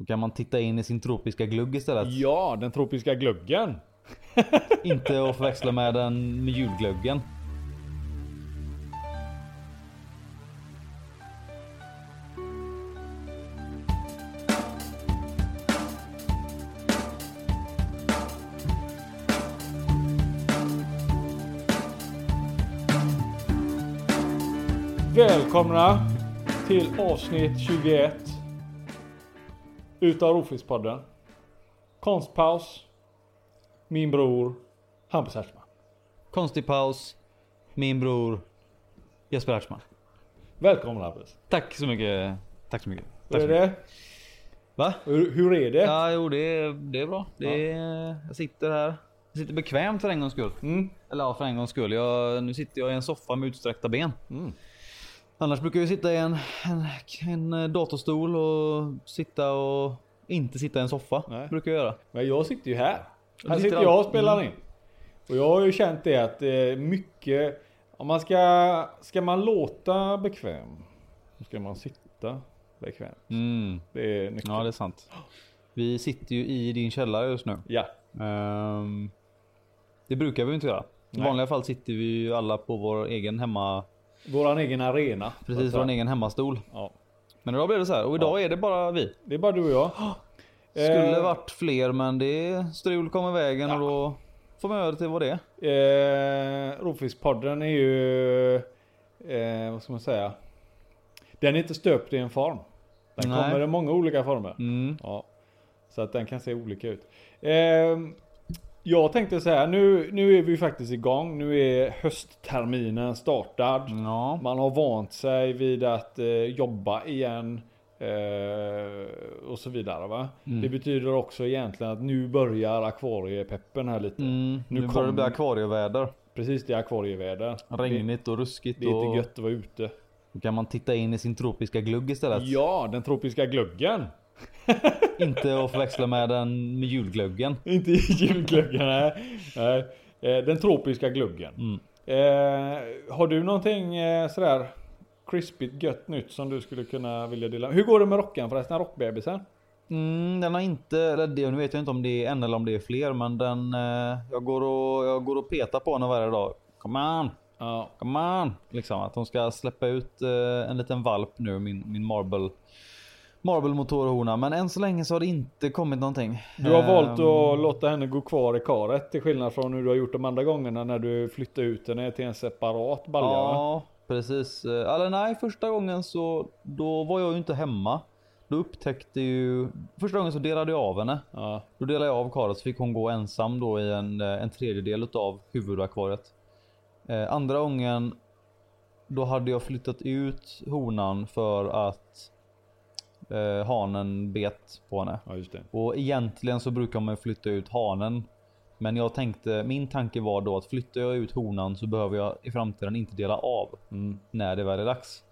Då kan man titta in i sin tropiska glugg istället. Ja, den tropiska gluggen. Inte att förväxla med den med julgluggen. Välkomna till avsnitt 21 utav Rofispodden. Konstpaus. Min bror Hampus Hertzman. Konstig paus. Min bror Jesper Hertzman. Välkommen Hampus. Tack så mycket. Tack så mycket. Hur är mycket. det? Va? Hur, hur är det? Ja, jo det är, det är bra. Det är, Jag sitter här. Jag sitter bekvämt för en gångs skull. Mm. Eller ja, för en gångs skull. Jag, nu sitter jag i en soffa med utsträckta ben. Mm. Annars brukar jag sitta i en, en, en datorstol och sitta och inte sitta i en soffa. Nej. Brukar jag göra. Men jag sitter ju här. Här sitter sitter jag och spelar mm. in. Och jag har ju känt det att eh, mycket, om man ska, ska man låta bekväm, så ska man sitta bekväm. Mm. Det är nyckeln. Ja, det är sant. Vi sitter ju i din källare just nu. Ja. Ehm, det brukar vi inte göra. I Nej. vanliga fall sitter vi ju alla på vår egen hemma, Våran egen arena. precis vår egen hemmastol. Ja. Men idag blev det så här och idag är det bara vi. Det är bara du och jag. Skulle Eh, varit fler men det strul kom i vägen och då får man göra det till vad det är. Eh, Rovfiskpodden är ju, eh, vad ska man säga? Den är inte stöpt i en form. Den Nej. kommer i många olika former. Mm. Ja. Så att den kan se olika ut. Eh, jag tänkte så här, nu, nu är vi faktiskt igång. Nu är höstterminen startad. Ja. Man har vant sig vid att eh, jobba igen. Eh, och så vidare va. Mm. Det betyder också egentligen att nu börjar akvariepeppen här lite. Mm. Nu, Nu börjar det bli akvarieväder. Precis det är akvarieväder. Regnigt och ruskigt. Det är och inte gött att vara ute. Då kan man titta in i sin tropiska glugg istället. Ja, den tropiska gluggen. Inte att förväxla med den med julgluggen. Inte julgluggen, nej. nej. Eh, Den tropiska gluggen. Mm. Eh, har du någonting eh, sådär krispigt gött nytt som du skulle kunna vilja dela? Hur går det med rockan förresten? Rockbebisen? Mm, den har inte, eller det, nu vet jag inte om det är en eller om det är fler men den, eh, jag, går och, jag går och petar på henne varje dag. Come on, Ja. come on. Liksom att hon ska släppa ut eh, en liten valp nu, min, min marble. Marble motorhona. Men än så länge så har det inte kommit någonting. Du har valt Ehm, att låta henne gå kvar i karet till skillnad från hur du har gjort de andra gångerna när du flyttade ut henne till en separat balja. Ja, precis. Eh, Eller nej, första gången så då var jag ju inte hemma. Då upptäckte ju, första gången så delade jag av henne. Ja. Då delade jag av karet så fick hon gå ensam då i en, eh, en tredjedel av huvudakvariet. Eh, andra gången då hade jag flyttat ut honan för att eh, hanen bet på henne. ja, just det. Och egentligen så brukar man flytta ut hanen. Men jag tänkte, min tanke var då att flyttar jag ut honan så behöver jag i framtiden inte dela av Mm. när det väl är dags.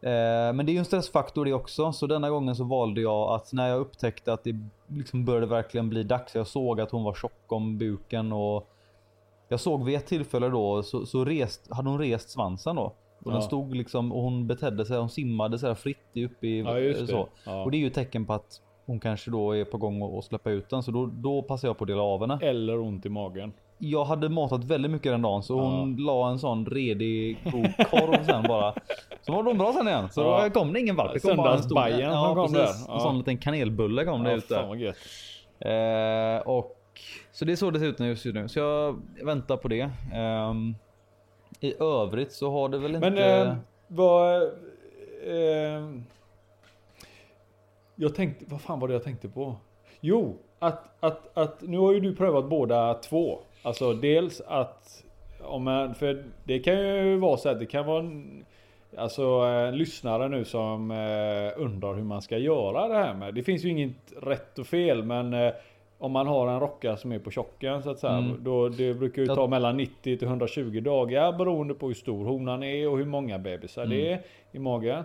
Eh, men det är ju en stressfaktor det också. Så denna gången så valde jag att när jag upptäckte att det liksom började verkligen bli dags. Jag såg att hon var tjock om buken och jag såg vid ett tillfälle då så, så rest, hade hon rest svansen då. Och Ja. den stod liksom och hon betedde sig, hon simmade så här fritt uppe i Ja, det. så. Ja. Och det är ju tecken på att hon kanske då är på gång att släppa ut den. Så då, då passar jag på att dela av henne. Eller ont i magen. Jag hade matat väldigt mycket den dagen så hon la en sån redig god korv sen bara. Så var de bra sen igen. Så Ja. då kom det ingen valp. Det kom bara en stor- som kom precis. där. Ja. En sån liten kanelbulle kom det Ja, ut där. Eh, och så det är så det ser ut just nu. Så jag väntar på det. Ehm, I övrigt så har det väl inte... Men eh, vad... Eh, jag tänkte, vad fan var det jag tänkte på? Jo, att, att, att nu har ju du prövat båda två. Alltså dels att, om man, för det kan ju vara så att det kan vara en, alltså en lyssnare nu som eh, undrar hur man ska göra det här med. Det finns ju inget rätt och fel men eh, om man har en rocka som är på tjocken så att säga. Mm. Då det brukar ju ta mellan 90 till 120 dagar beroende på hur stor honan är och hur många bebisar det är i magen.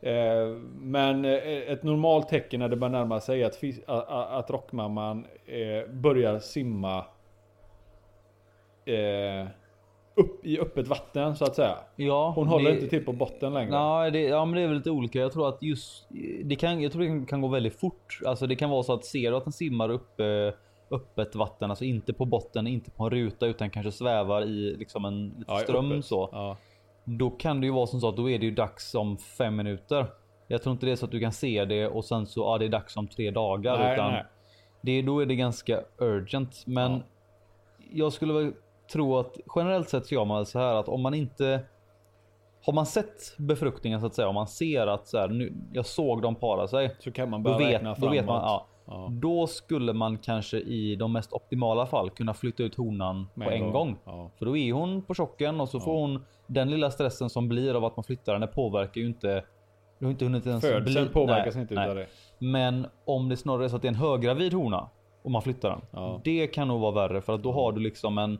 Eh, men eh, ett normalt tecken när det börjar närma sig är att, att rockmamman eh, börjar simma eh, upp i öppet vatten så att säga. Ja, Hon håller det- inte till på botten längre. Nej, det, ja, men det är väl lite olika. Jag tror att just det kan, jag tror det kan, gå väldigt fort. Alltså det kan vara så att ser du att den simmar upp eh, öppet vatten, alltså inte på botten, inte på en ruta utan kanske svävar i liksom en Ja, ström öppet. så. Ja. Då kan det ju vara som så att då är det ju dags om fem minuter. Jag tror inte det är så att du kan se det och sen så ja, det är dags om tre dagar. Nej, utan nej. Det, då är det ganska urgent. Men Ja. jag skulle väl tro att generellt sett så gör man så här att om man inte har man sett befruktningen så att säga, om man ser att så här, nu, jag såg dem para sig. Så kan man Då börja vet, räkna då framåt. vet man, ja, Ja. Då skulle man kanske i de mest optimala fall kunna flytta ut honan Med på en gång. Ja. För då är hon på chocken och så får hon den lilla stressen som blir av att man flyttar henne påverkar ju inte. Du har inte hunnit ens Födseln bli- påverkas nej, inte nej. det. Men om det snarare är så att det är en höggravid hona och man flyttar den. Det kan nog vara värre för att då har du liksom en.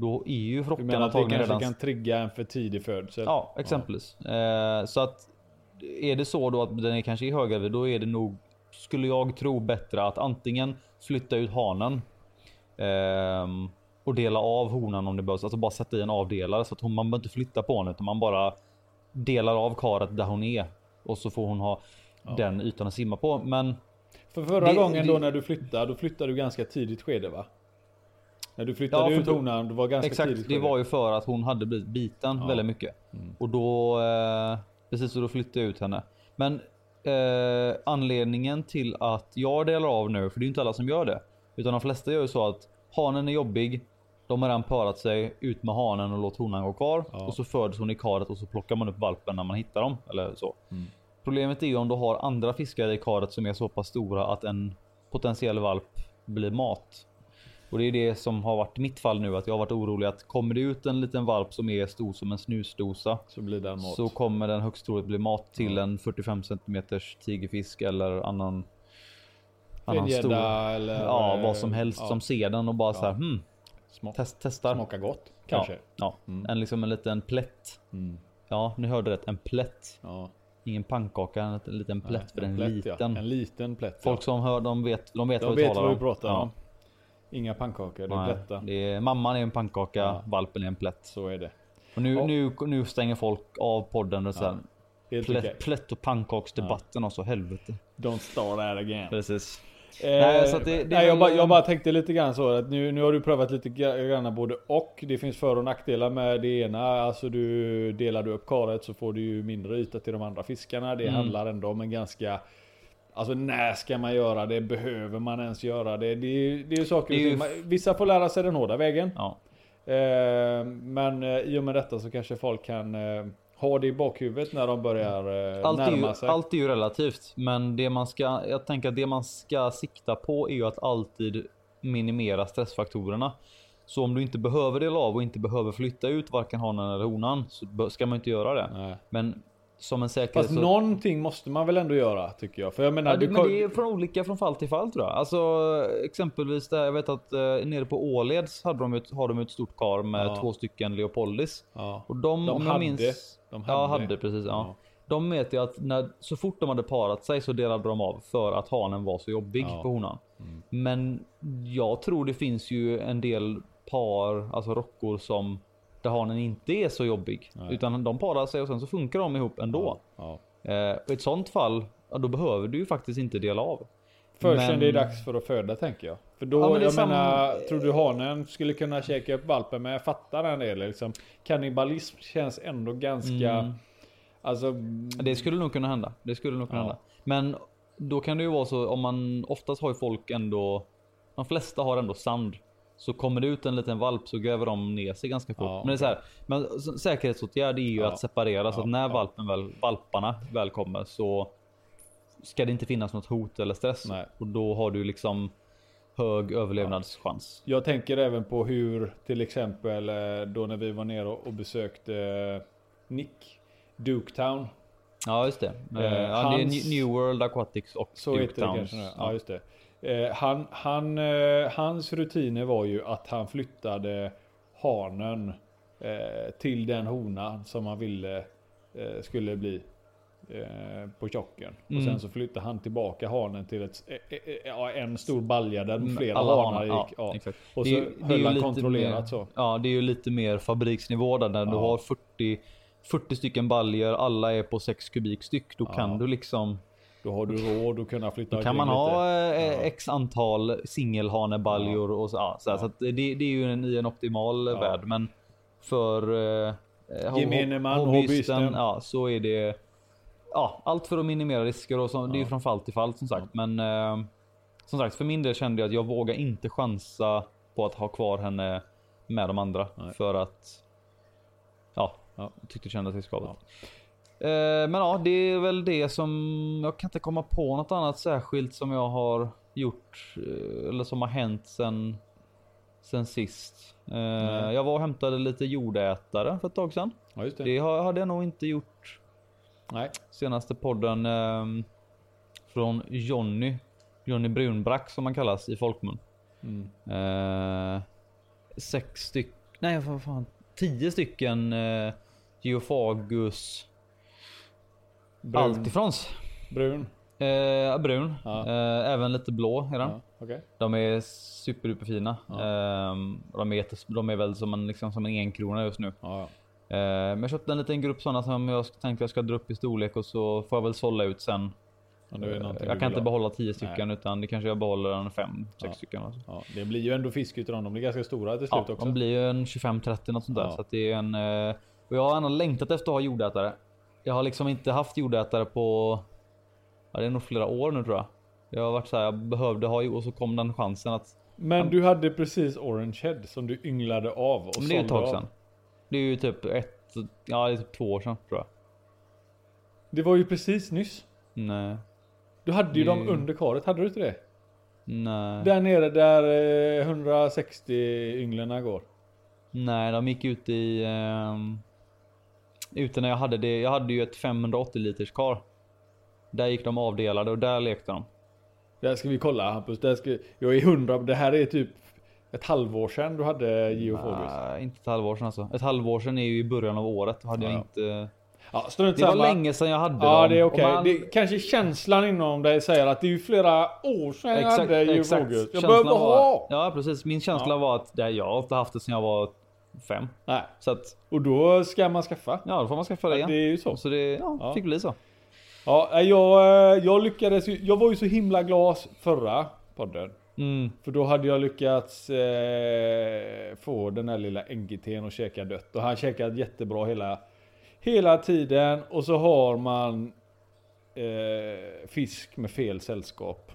Då är ju Du frockan menar att det antagligen kanske redan. kan trigga en för tidig födsel? Ja, exempelvis. Eh, så att är det så då att den är kanske i höggravid, då är det nog skulle jag tro bättre att antingen flytta ut hanen ehm, och dela av honan om det behövs. Alltså bara sätta i en avdelare så att hon, man behöver inte flytta på henne utan man bara delar av karet där hon är och så får hon ha den ytan att simma på. Men För förra Det- gången det- då när du flyttade, då flyttade du ganska tidigt skede va? När du flyttade Ja, för ut honan, det var ganska exakt, tidigt det var ju för att hon hade blivit biten Ja. väldigt mycket Mm. och då eh, precis så då flyttade jag ut henne. Men eh, anledningen till att jag delar av nu, för det är inte alla som gör det, utan de flesta gör ju så att hanen är jobbig. De har redan parat sig ut med hanen och låt honan gå kvar Ja. och så föds hon i karet och så plockar man upp valpen när man hittar dem eller så. Mm. Problemet är ju om du har andra fiskar i karet som är så pass stora att en potentiell valp blir mat. Och det är det som har varit mitt fall nu att jag har varit orolig att kommer det ut en liten valp som är stor som en snusdosa Så blir den mat. så kommer den högst troligt bli mat till Ja. en 45 cm tigerfisk eller annan annan En stor. eller... Ja, vad eh, som helst ja, som ser den och bara så här, hmm, smak, test, testar. Smakar gott kanske. Ja, ja. Mm. en liksom en liten plätt. Mm. Ja, ni hörde rätt, en plätt. Ja. Ingen pannkaka, en liten- plätt Nej, för den är plätt, liten. Ja. En liten plätt. Folk ja. som hör, de vet, de vet De vad vi vet talar vad vi om. pratar Ja. om. Inga pannkakor, det är Nej, plättar. det är, mamman är en pannkaka, Ja. valpen är en plätt. Så är det. Och nu, Ja. nu, nu stänger folk av podden och här, Helt plätt, okej. plätt och pannkaksdebatten och så helvete. Don't start that again. Precis. Eh, Nej, så att det- det är nej, jag, väl- bara, jag bara tänkte lite grann så att nu, nu har du prövat lite grann både och. Det finns för och nackdelar med det ena. Alltså du delar du upp karet så får du ju mindre yta till de andra fiskarna. Det Mm. handlar ändå om en ganska Alltså när ska man göra det? Behöver man ens göra det? Det är, det är ju saker Det är ju. Vissa får lära sig den hårda vägen. Ja. Eh, men eh, i och med detta så kanske folk kan eh, ha det i bakhuvudet när de börjar eh, Allt är, ju, närma sig. allt är ju relativt, men det man ska, jag tänker att det man ska sikta på är ju att alltid minimera stressfaktorerna. Så om du inte behöver dela av och inte behöver flytta ut varken hanen eller honan så ska man inte göra det. Nej. Men som en säkerhet Fast så... någonting måste man väl ändå göra tycker jag. För jag menar, Ja, det, du men det är från olika från fall till fall tror jag. Alltså exempelvis där jag vet att eh, nere på Åleds hade de ett, har de ett stort kar med Ja. två stycken Leopoldis. Ja. Och de, De om jag hade. minns... De Ja, hade. hade precis. Ja. Ja. De vet ju att när, så fort de hade parat sig så delade de av för att hanen var så jobbig Ja. på honan. Mm. Men jag tror det finns ju en del par, alltså rockor som hanen inte är så jobbig. Nej. Utan de parar sig och sen så funkar de ihop ändå. Ja. Eh, och I ett sånt fall, ja, då behöver du ju faktiskt inte dela av. Först Men- när det är dags för att föda tänker jag. För då, Ja, men jag samma- menar, tror du hanen skulle kunna käka upp valpen? Men jag fattar den delen liksom. Kannibalism känns ändå ganska, Mm. alltså. Det skulle nog kunna hända. Det skulle nog kunna Ja. hända. Men då kan det ju vara så om man oftast har ju folk ändå. De flesta har ändå sand. Så kommer det ut en liten valp så gräver de ner sig ganska fort. Ja, men det är så här, men säkerhetsåtgärd är ju Ja. att separera så att när valpen väl, valparna väl kommer så ska det inte finnas något hot eller stress. Nej. Och då har du liksom hög överlevnadschans. Jag tänker även på hur till exempel eh, då när vi var nere och besökte eh, Nick Duketown. Ja just det. Eh, Eh, ja, det är hans- New- World Aquatics och Så Duke heter det kanske. Ja, just det. Eh, han, han, eh, hans rutiner var ju att han flyttade hanen eh, till den hona som han ville skulle bli på tjocken. Mm. Och sen så flyttade han tillbaka hanen till ett, en stor balja där Mm, flera alla hanar gick. ja, Ja. Och Det så det är höll ju han kontrollerat mer- så. Ja, det är ju lite mer fabriksnivå där när du Ja. har 40 40 stycken baljor, alla är på 6 kubik styck. Då kan du liksom Då har du råd att kunna flytta Då kan man ha eh, x antal singelhanebaljor och så. Ja, så, här, så det, det är ju en, i en optimal värld. Men för eh, ho- Gemene man, hobbyisten, hobbyisten. ja, så är det. Ja, allt för att minimera risker och så, det är ju från fall till fall som sagt. Men eh, som sagt, för min del kände jag att jag vågar inte chansa på att ha kvar henne med de andra Nej. för att. Ja, Ja. tyckte det kändes riskabelt. Ja. Eh, men ja, det är väl det som jag kan inte komma på något annat särskilt som jag har gjort eh, eller som har hänt sen sen sist. Nej. jag var och hämtade lite jordätare för ett tag sedan. Ja det. Det hade jag nog inte gjort Nej. senaste podden ehm, från Jonny. Jonny Brunbrack som han kallas i folkmun. Mm. Eh, sex stycken, nej vad fan, tio stycken eh, Geophagus Brun. Alltifråns. Brun. Eh, brun. Ja. Eh, även lite blå är den. Ja, okej. De är superduper fina. Ja. Ehm, de, är de är väl som en, liksom, som en enkrona just nu. Eh, men jag köpte en liten grupp sådana som jag tänkte jag ska dra upp i storlek och så får jag väl sålla ut sen. Eh, jag kan inte behålla tio stycken utan det kanske jag behåller en fem, sex Ja. stycken. Alltså. Det blir ju ändå fisk utav dem. De blir ganska stora till slut också. de blir ju en 25-30 något sånt där. Så det är en, eh, och jag har ändå längtat efter att ha jordätare. Jag har liksom inte haft jordätare på, ja, det är nog flera år nu tror jag. Jag har varit så här, jag behövde ha och så kom den chansen att, Men du hade precis Orange Head som du ynglade av och men det är ett tag av. sedan. Det är ju typ ett, ja det är typ två år sedan tror jag. Det var ju precis nyss. Nej, Du hade ju Det- dem under karet, hade du inte det? nej, Där nere där eh, 160 ynglarna går. nej de gick ut i, um, ute när jag hade det, jag hade ju ett 580 liters kar. Där gick de avdelade och där lekte de. Där ska vi kolla Hampus. Där ska, jag är hundra, det här är typ ett halvår sedan du hade Geophobus. Nej, inte ett halvår sedan alltså. Ett halvår sedan är ju i början av året. Då hade Ja, jag ja. inte... Ja, Det var länge sedan jag hade Ja dem. det är okej. man- Det Kanske känslan inom dig säger att det är ju flera år sedan jag Exakt, hade exakt. Geophobus. Jag var- ha! Ja precis. Min känsla Ja. var att det, jag har inte haft det sedan jag var fem. Nej. Så att Och då ska man skaffa. ja, då får man skaffa det igen. Det är ju så. Så det ja, Ja. fick bli så. Ja, jag, eh, jag lyckades ju, Jag var ju så himla glad förra podden. Mm. För då hade jag lyckats eh, få den här lilla NGT'n att käka dött. Och han käkat jättebra hela, hela tiden. Och så har man eh, fisk med fel sällskap.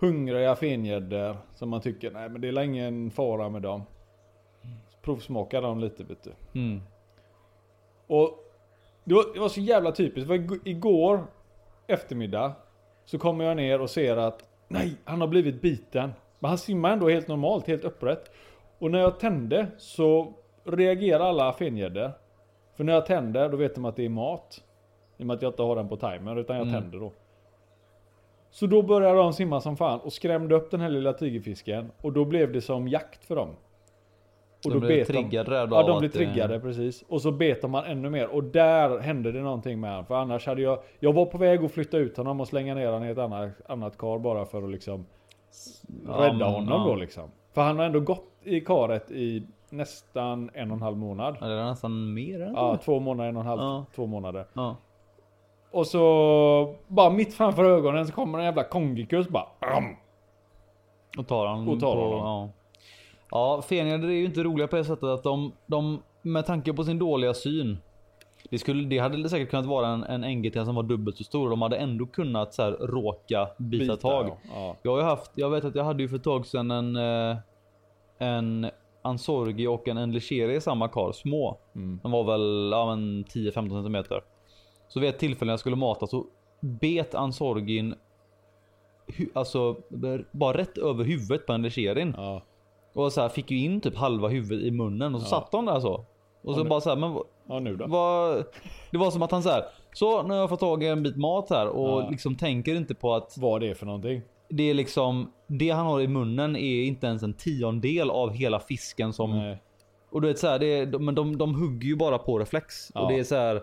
Hungriga fengäddor som man tycker, nej men det är ingen fara med dem. Så provsmakar de lite vet du. Mm. Och det var, det var så jävla typiskt. För ig- igår eftermiddag så kommer jag ner och ser att nej, han har blivit biten. Men han simmar ändå helt normalt, helt upprätt. Och när jag tände så reagerar alla fengäddor. För när jag tänder då vet de att det är mat. I och med att jag inte har den på timer utan jag Mm. tänder då. Så då började de simma som fan och skrämde upp den här lilla tigerfisken. Och då blev det som jakt för dem. Och då de blev bet triggade då Ja, de att, eh, triggade precis. Och så bet de han ännu mer. Och där hände det någonting med honom. För annars hade jag... Jag var på väg att flytta ut honom och slänga ner honom i ett annat, annat kar bara för att liksom Ja, rädda men, honom ja. då liksom. För han har ändå gått i karet i nästan en och en halv månad. Ja, det är nästan mer än Ja, två månader, en och en halv, Ja. två månader. ja. Och så bara mitt framför ögonen så kommer en jävla kongikus bara. Och tar han Och tar på, honom. Ja, ja fenjäder är ju inte roliga på det sättet att de, de med tanke på sin dåliga syn. Det, skulle, det hade säkert kunnat vara en, en NGT som var dubbelt så stor och de hade ändå kunnat så här, råka bita, tag. Ja. Ja. Jag har ju haft, jag vet att jag hade ju för ett tag sedan en, eh, en Ansorgi och en Enlicheri i samma kar, små. Mm. De var väl ja, men 10-15 cm. Så vid ett tillfälle när jag skulle mata så bet Ansorgin alltså bara rätt över huvudet på Enlicherin. Ja. Och så här fick ju in typ halva huvudet i munnen och så Ja. satt de där så. Och så Ja, bara så här, men ja nu då. vad... Det var som att han så här. Så nu har jag fått tag i en bit mat här och Ja. liksom tänker inte på att Vad det är för någonting. det är liksom det han har i munnen är inte ens en tiondel av hela fisken som Nej. och du vet så här, det är, de, men de, de hugger ju bara på reflex och det är så här.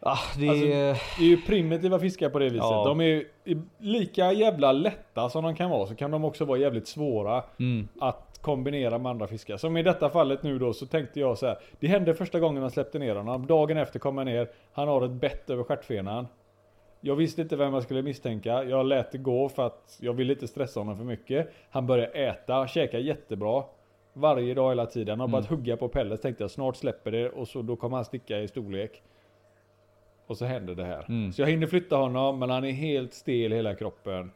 Ah, det Alltså, är... Det är ju primitiva fiskar på det viset. Ja. De är ju lika jävla lätta som de kan vara så kan de också vara jävligt svåra Mm. att kombinera med andra fiskar. Som i detta fallet nu då så tänkte jag så här. Det hände första gången han släppte ner honom. Dagen efter kom jag ner. Han har ett bett över stjärtfenan. Jag visste inte vem jag skulle misstänka. Jag lät det gå för att jag ville inte stressa honom för mycket. Han började äta, käka jättebra. Varje dag hela tiden. Han har börjat hugga på pellets. Tänkte jag snart släpper det och så då kommer han sticka i storlek. Och så händer det här. Mm. Så jag hinner flytta honom men han är helt stel hela kroppen.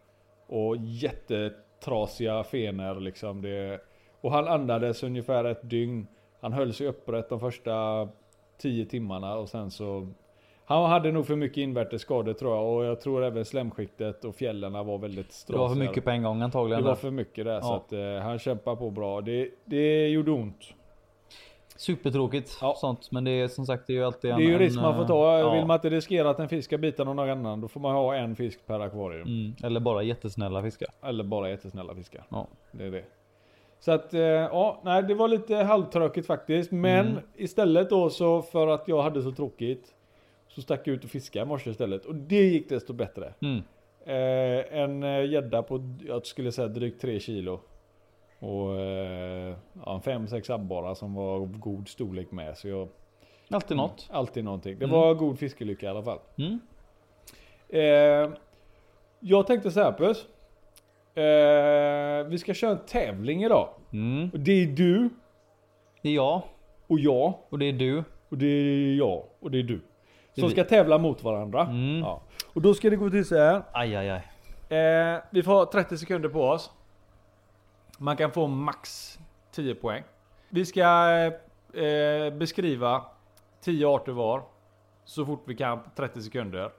Och jättetrasiga fenor liksom. Det, och han andades ungefär ett dygn. Han höll sig upprätt de första 10 timmarna och sen så han hade nog för mycket invärtes skador tror jag och jag tror även slemskiktet och fjällarna var väldigt Det strasiga. var för mycket på en gång Det antagligen. var där. för mycket där så Ja. att eh, han kämpar på bra. Det, det gjorde ont. Supertråkigt Ja. sånt. Men det är som sagt det är ju alltid Det en... är ju en, risk man får eh, ta. ja. Vill man inte riskera att en fisk ska bita någon annan då får man ha en fisk per akvarium. Mm. Eller bara jättesnälla fiskar. Eller bara jättesnälla fiskar. Ja. Det är det. Så att, eh, ja, nej det var lite halvtråkigt faktiskt. Men Mm. istället då så för att jag hade så tråkigt. Så stack jag ut och fiskade i morse istället. Och det gick desto bättre. Mm. Eh, en eh, gädda på, jag skulle säga drygt 3 kilo. Och eh, ja, en 5-6 abborrar som var god storlek med. Så jag, Alltid något. alltid någonting. Det Mm. var god fiskelycka i alla fall. Mm. Eh, jag tänkte så här Puss. Eh, vi ska köra en tävling idag. Mm. Och det är du Det är jag. och jag Och det är du. och det är jag och det är du. Som ska tävla mot varandra. Mm. Ja. Och då ska det gå till så här. Aj aj aj. Eh, vi får ha 30 sekunder på oss. Man kan få max 10 poäng. Vi ska eh, beskriva 10 arter var. Så fort vi kan på 30 sekunder.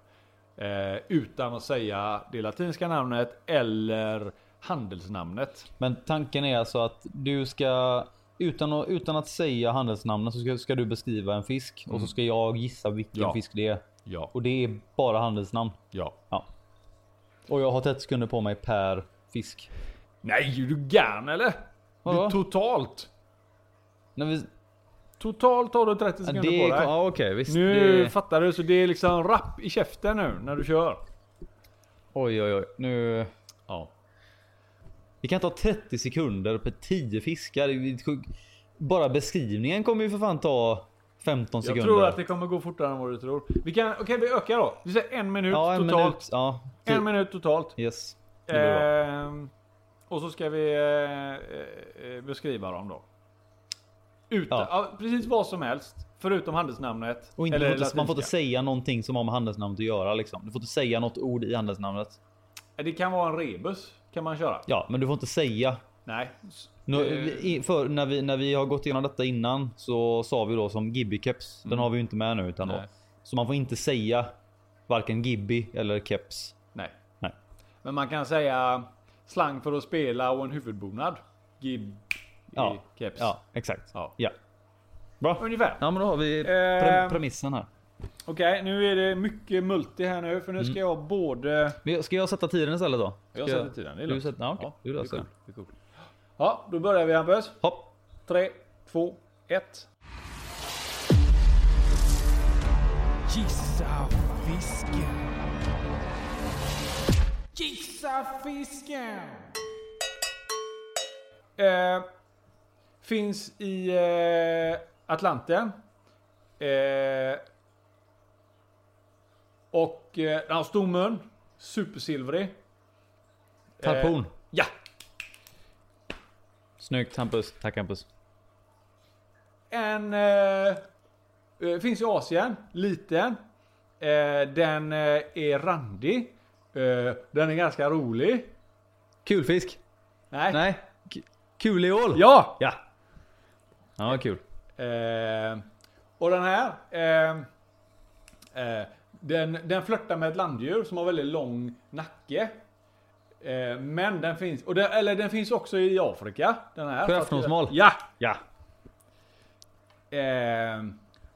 Eh, utan att säga det latinska namnet eller handelsnamnet. Men tanken är alltså att du ska utan att, utan att säga handelsnamnet så ska, ska du beskriva en fisk och så ska jag gissa vilken Ja. fisk det är. Ja. Och det är bara handelsnamn. Ja. Ja. Och jag har 30 sekunder på mig per fisk. Nej, är du gärn eller? Vadå? Du, totalt. När vi, Totalt har du 30 ja, sekunder det på dig. ja, okej visst. Nu Det, fattar du, så det är liksom rapp i käften nu när du kör. oj oj oj. Nu. Ja. Vi kan ta 30 sekunder per 10 fiskar. Bara beskrivningen kommer ju för fan ta 15 Jag sekunder. tror att det kommer gå fortare än vad du tror. Vi kan, okej vi ökar då. Vi säger en minut Ja, en totalt. minut. Ja. En minut totalt. Yes. Och så ska vi eh, eh, beskriva dem då. Utan, Ja. ja. precis vad som helst. Förutom handelsnamnet. Och inte, eller man, får inte, man får inte säga någonting som har med handelsnamnet att göra liksom. Du får inte säga något ord i handelsnamnet. Det kan vara en rebus. Kan man köra. Ja, men du får inte säga. Nej. Nu, Eh. för, när, vi, när vi har gått igenom detta innan så sa vi då som Gibby keps. Den har vi ju inte med nu utan då. Mm. Så man får inte säga varken Gibby eller keps. Nej. Nej. Men man kan säga slang för att spela och en huvudbonad. Gib Ja. i keps. Ja, exakt. Ja. Ja. Bra. Ungefär. Ja, men då har vi Eh. pre- premissen här. Okej, nu är det mycket multi här nu. För nu ska jag både... Ska jag sätta tiden istället då? Jag Ska sätter tiden, det är Du lugnt. sätter, ja, du löser cool. det. det är cool. Ja, då börjar vi Hampus. Hopp. 3, 2, 1. Gissa fisken. Gissa fisken. Eh, finns i eh, Atlanten. Eh, och eh, den har stor mun. Supersilvrig. Eh, ja! Snyggt Hampus. Tack Hampus. En... Eh, eh, finns i Asien. Liten. Eh, den eh, är randig. Eh, den är ganska rolig. Kulfisk. Nej. Nej. K- Kuliål. Ja! Ja. Ja, kul. Eh, och den här. Eh, den, den flörtar med ett landdjur som har väldigt lång nacke. Men den finns, och den, eller den finns också i Afrika. Den här. Sjöfnåsmal. Ja! Ja.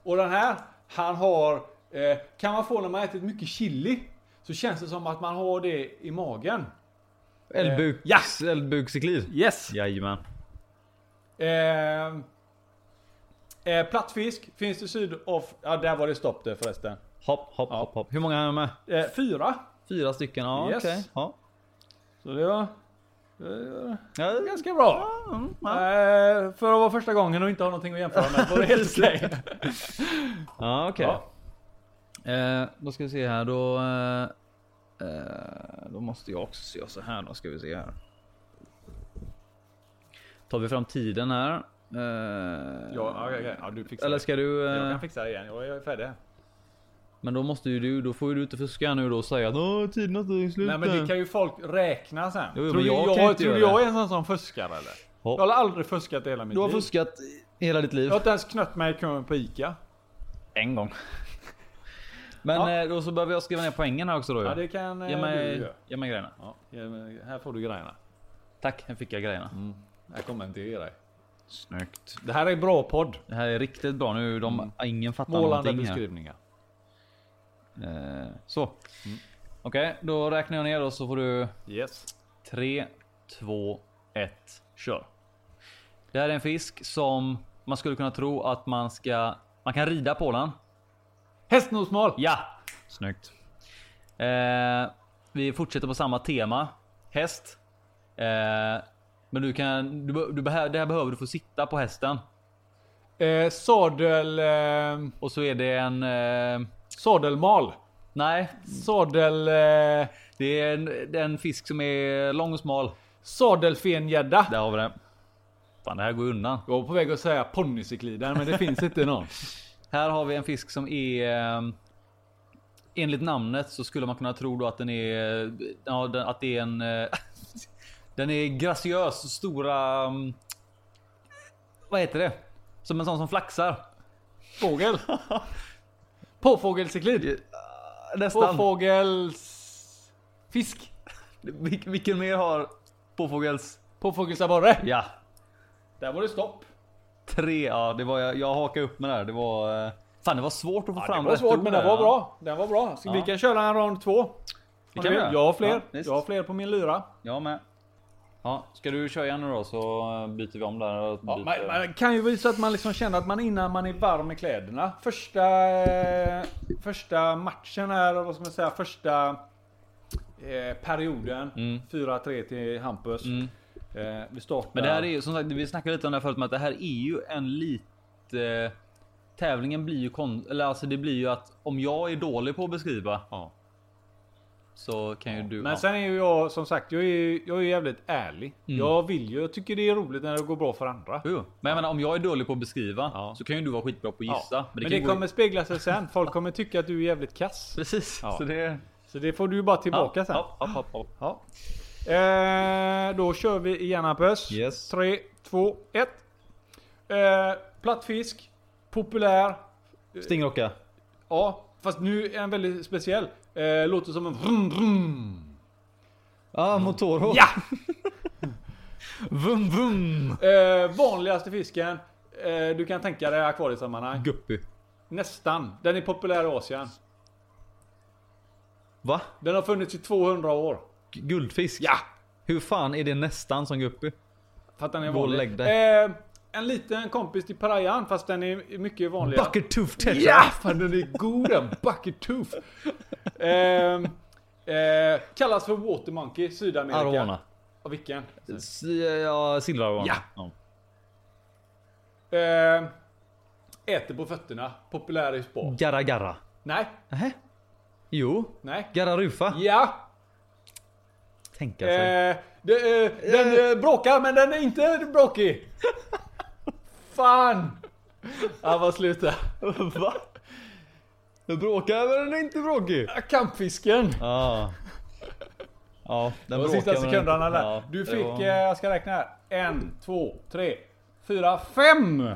Och den här, han har, kan man få när man ätit mycket chili. Så känns det som att man har det i magen. Eldbuks, ja. Eldbukcyklid. Yes! Jajamän. Eh, eh, plattfisk finns i syd of... Ja, där var det stopp där förresten. Hopp, hopp, Ja. hopp, hopp. Hur många jag med? Eh, fyra. Fyra stycken, ja Yes. okej. Ja. Så det var eh, Ja, ganska bra. mm. Eh, för att vara första gången och inte ha någonting att jämföra med var det helt okej. Ja, okej. Ja. Eh, då ska vi se här då. Eh, då måste jag också se så här. Då ska vi se här. Tar vi fram tiden här. Eh, Ja, okej, okej. ja, du fixar Eller det. ska du? eh, Jag kan fixa det igen. Jag är färdig. Men då måste ju du, då får ju du inte fuska nu då och säga att Åh, tiden har tagit slut. Nej men det kan ju folk räkna sen. Jo, tror jag jag, tror göra jag det. är en sån som fuskar eller? Ja. Jag har aldrig fuskat i hela mitt Du har liv. fuskat hela ditt liv. Jag har inte ens knött mig i på Ica. En gång. Men Ja. eh, då så behöver jag skriva ner poängen här också då. Ja det kan eh, ge, du mig, göra. ge mig grejerna. Ja, mig- här får du grejerna. Tack, här fick jag grejerna. Mm. Jag kommer inte ge dig. Snyggt. Det här är bra podd. Det här är riktigt bra nu. De, Ingen fattar Målande någonting här. beskrivningar. Eh, så. Mm. Okej, då räknar jag ner och så får du Yes. 3, 2, 1, kör. Det här är en fisk som man skulle kunna tro att man ska... Man kan rida på den. Hästnosmål. Ja! Snyggt. Eh, vi fortsätter på samma tema. Häst. Eh, men du kan... Du, du behöver, det här behöver du få sitta på hästen. Eh, sadel... Eh, Och så är det en... Eh, sadelmal. nej, Sadel... Eh, det är en, det är en fisk som är lång och smal. sadelfengädda. Där har vi det. Fan, det här går undan. Jag var på väg att säga ponnycykliden men det finns inte någon. Här har vi en fisk som är... eh, Enligt namnet så skulle man kunna tro då att den är... Ja, att det är en... eh, Den är graciös, stora... mm, Vad heter det? Som en sån som flaxar. Fågel. Påfågelcyklid. Nästan. Påfågels... Fisk. Vil- Vilken mer har påfågels... Påfågelsabborre. Ja. Där var det stopp. Tre, ja det var jag. Jag hakade upp med där. Det var... eh, Fan det var svårt att få Ja, fram det var rätt svårt men det var bra. Den var bra. Ja. vi kan köra en rond två. Kan vi göra. Jag har fler. Ja, jag har fler på min lyra. Jag med. Ja, ska du köra igen nu då så eh, byter vi om där. Ja, man, man kan ju visa att man liksom känner att man innan man är varm i kläderna. Första, eh, första matchen är, vad ska man säga, första eh, perioden. Mm. 4-3 till Hampus. Mm. Eh, vi startar. Men det här är ju som sagt, vi snackade lite om det här förut, men att det här är ju en lite... Tävlingen blir ju kon... Eller alltså det blir ju att om jag är dålig på att beskriva Ja. så kan ju du... Men ja. sen är ju jag som sagt, jag är, jag är jävligt ärlig. Mm. Jag vill ju, jag tycker det är roligt när det går bra för andra. Jo, Men jag menar om jag är dålig på att beskriva Ja. så kan ju du vara skitbra på att gissa. Ja. Men Men det, det, kan gå- kommer spegla sig sen. Folk kommer tycka att du är jävligt kass. Precis. Ja. Så det... Så det får du ju bara tillbaka sen. Hopp, hopp. Ja. Eh, då kör vi igen Hampus. Yes. 3, 2, 1. Eh, plattfisk. Populär. Stingrocka. Ja, fast nu är den väldigt speciell. Eh, låter som en vrum vrum. Ja, Motoro. Ja! Vum vum. Eh, vanligaste fisken. Eh, du kan tänka dig akvariesammanhang. Guppy. Nästan. Den är populär i Asien. Va? Den har funnits i 200 år. Guldfisk? Ja! Hur fan är det nästan som guppy? Den är Gå och lägg vanlig. Eh, en liten kompis till parajan fast den är mycket vanligare. Bucket tooth tetra. Ja! Fan den är god den! Bucket tooth. Ehm, eh, kallas för Water Monkey, Sydamerika. Arowana. Och vilken? S- Ja, silverarowana. Ja. Ehm, äter på fötterna. Populär i spa. Garra garra. Nej, Nähä? Jo. nej. Garra rufa. Ja! Tänka sig. Eh, det, eh, den eh, bråkar men den är inte bråkig. Fan! Ja, vad sluta. Va? Du bråkar men den är inte bråkig. Kampfisken. Ja. Ja, den bråkar sista den- sekunderna där. Ja, du fick, var- eh, jag ska räkna här. En, två, tre, fyra, fem!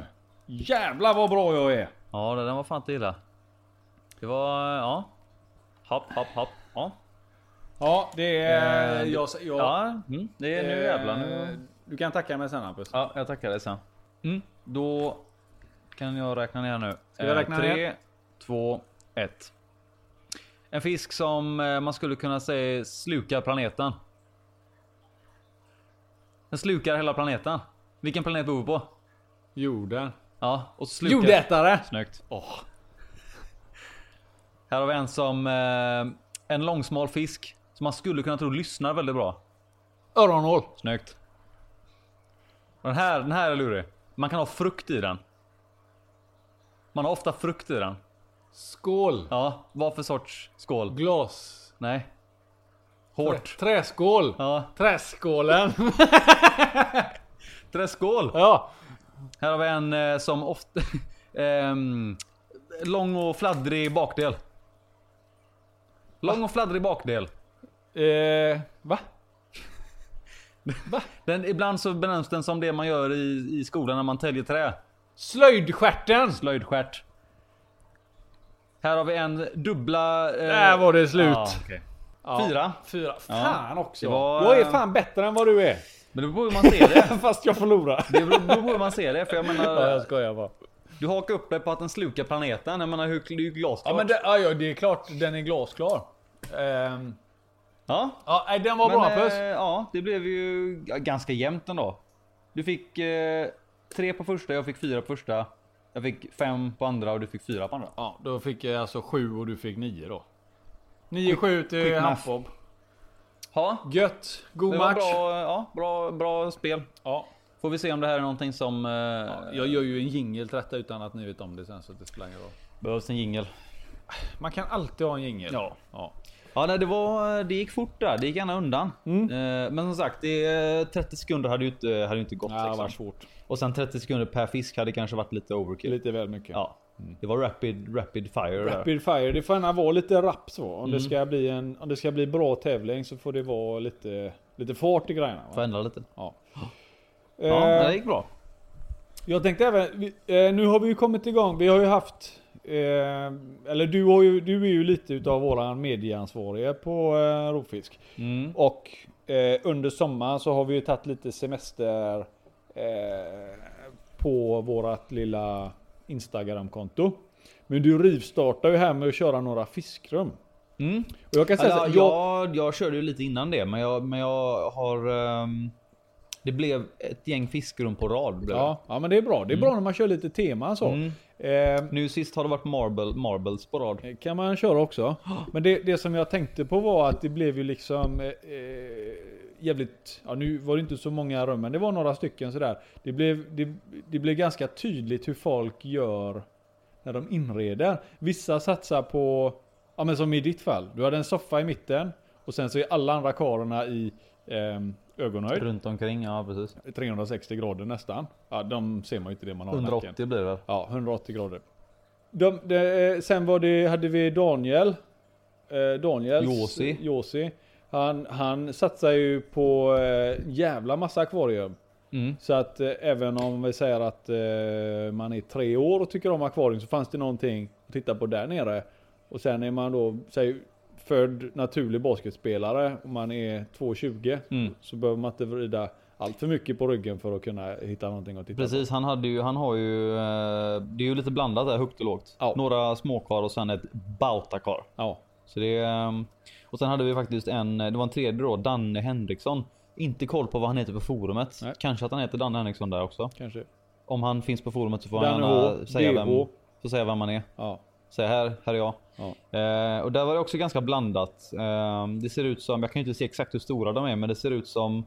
Jävlar vad bra jag är! Ja, det den var fan inte illa. Det var, ja. Hopp, hopp, hopp. Ja. Ja, det är... Eh, jag, jag, Ja, mm, det är nu eh, jävlar. Nu. Du kan tacka mig sen Hampus. Ja, jag tackar dig sen. Mm, då kan jag räkna ner nu. Ska jag räkna Tre, ner? två, ett. En fisk som eh, man skulle kunna säga slukar planeten. Den slukar hela planeten. Vilken planet bor vi på? Jorden. Ja, och slukar... Jordätare! Snyggt. Åh. Här har vi en som eh, en långsmal fisk som man skulle kunna tro lyssnar väldigt bra. Öronhål. Snyggt. Den här, den här är lurig. Man kan ha frukt i den. Man har ofta frukt i den. Skål. Ja, vad för sorts skål? Glas. Nej. Hårt. Träskål. Ja, Träskålen. träskål. ja. Här har vi en eh, som ofta... ehm, lång och fladdrig bakdel. Lång och fladdrig bakdel. Eh, va? Den, ibland så benämns den som det man gör i, i skolan när man täljer trä. Slöjdstjärten. Slöjdstjärt. Här har vi en dubbla... eh, Där var det slut. Ja, okej. Ja. Fyra. Fyra. Fan också. Det var- Jag är fan bättre än vad du är. Men det beror på hur man ser det. Fast jag förlorar. Det beror på hur man ser det. För jag Ja, menar, jag skojar bara. du hakar upp dig på att den slukar planeten. Jag menar, hur, det är ju glasklart. Ja men det, ja, ja, det är klart, den är glasklar. Ehm, Ja, ja, den var men, bra eh, Puss. ja, det blev ju ja, ganska jämnt ändå. Du fick eh, tre på första, jag fick fyra på första. Jag fick fem på andra och du fick fyra på andra. Ja, då fick jag alltså sju och du fick nio då. 9-7 till. Hampbob. Ja, Gött, god det match. bra, ja, bra, bra spel. Ja, Får vi se om det här är någonting som... Eh, jag gör ju en jingel till detta utan att ni vet om det sen så det spelar ingen roll. Behövs en jingel. Man kan alltid ha en jingel. Ja. ja. Ja, nej, det, var, det gick fort där. Det gick gärna undan. Mm. Eh, men som sagt, det, 30 sekunder hade ju inte, hade ju inte gått. Ja, liksom. var svårt. Och sen 30 sekunder per fisk hade kanske varit lite overkill. Lite väl mycket. Ja, det var rapid, rapid fire där. Rapid fire, det får gärna vara lite rapp så. Om, det ska bli en, om det ska bli bra tävling så får det vara lite, lite fart i grejerna. Får Va? ändra lite. Ja. Ja, Eh, det gick bra. Jag tänkte även, vi, eh, nu har vi ju kommit igång. Vi har ju haft, eh, eller du, har ju, du är ju lite utav våran medieansvarige på eh, Rovfisk. Mm. Och eh, under sommaren så har vi ju tagit lite semester eh, på vårat lilla Instagram-konto. Men du rivstartar ju här med att köra några fiskrum. Mm. Och jag kan säga Ja, så här, jag, jag, jag körde ju lite innan det, men jag, men jag har... ehm, det blev ett gäng fiskrum på rad. Blev det. ja, ja men det är bra. Det är bra när man kör lite tema så. Mm. Eh, Nu sist har det varit marble, marbles på rad. kan man köra också. Men det, det som jag tänkte på var att det blev ju liksom eh, eh, jävligt, ja nu var det inte så många rum men det var några stycken sådär. Det blev, det, det blev ganska tydligt hur folk gör när de inreder. Vissa satsar på, ja men som i ditt fall, du hade en soffa i mitten och sen så är alla andra karlarna i eh, ögonhöjd. Runt omkring, ja precis. 360 grader nästan. Ja, de ser man ju inte det man har i nacken. 180 blir det? Ja, 180 grader. De, de, sen var det, hade vi Daniel. Eh, Daniels Josi. Josi. Han, han satsar ju på eh, jävla massa akvarium. Mm. Så att eh, även om vi säger att eh, man är tre år och tycker om akvarium så fanns det någonting att titta på där nere. Och sen är man då, säg född naturlig basketspelare och man är 2,20 Mm. så behöver man inte vrida allt för mycket på ryggen för att kunna hitta någonting att titta på. Precis, han, hade ju, han har ju... eh, Det är ju lite blandat där, högt och lågt. Ja. Några småkar och sen ett bautakar. Ja, Så det ehm, och sen hade vi faktiskt en, det var en tredje då, Danne Henriksson. Inte koll på vad han heter på forumet. Nej. Kanske att han heter Danne Henriksson där också. kanske. Om han finns på forumet så får han Danne gärna H, säga vem, får säga vem man är. Ja. Säga här, här är jag. Ja. Eh, och där var det också ganska blandat. Eh, det ser ut som, jag kan inte se exakt hur stora de är, men det ser ut som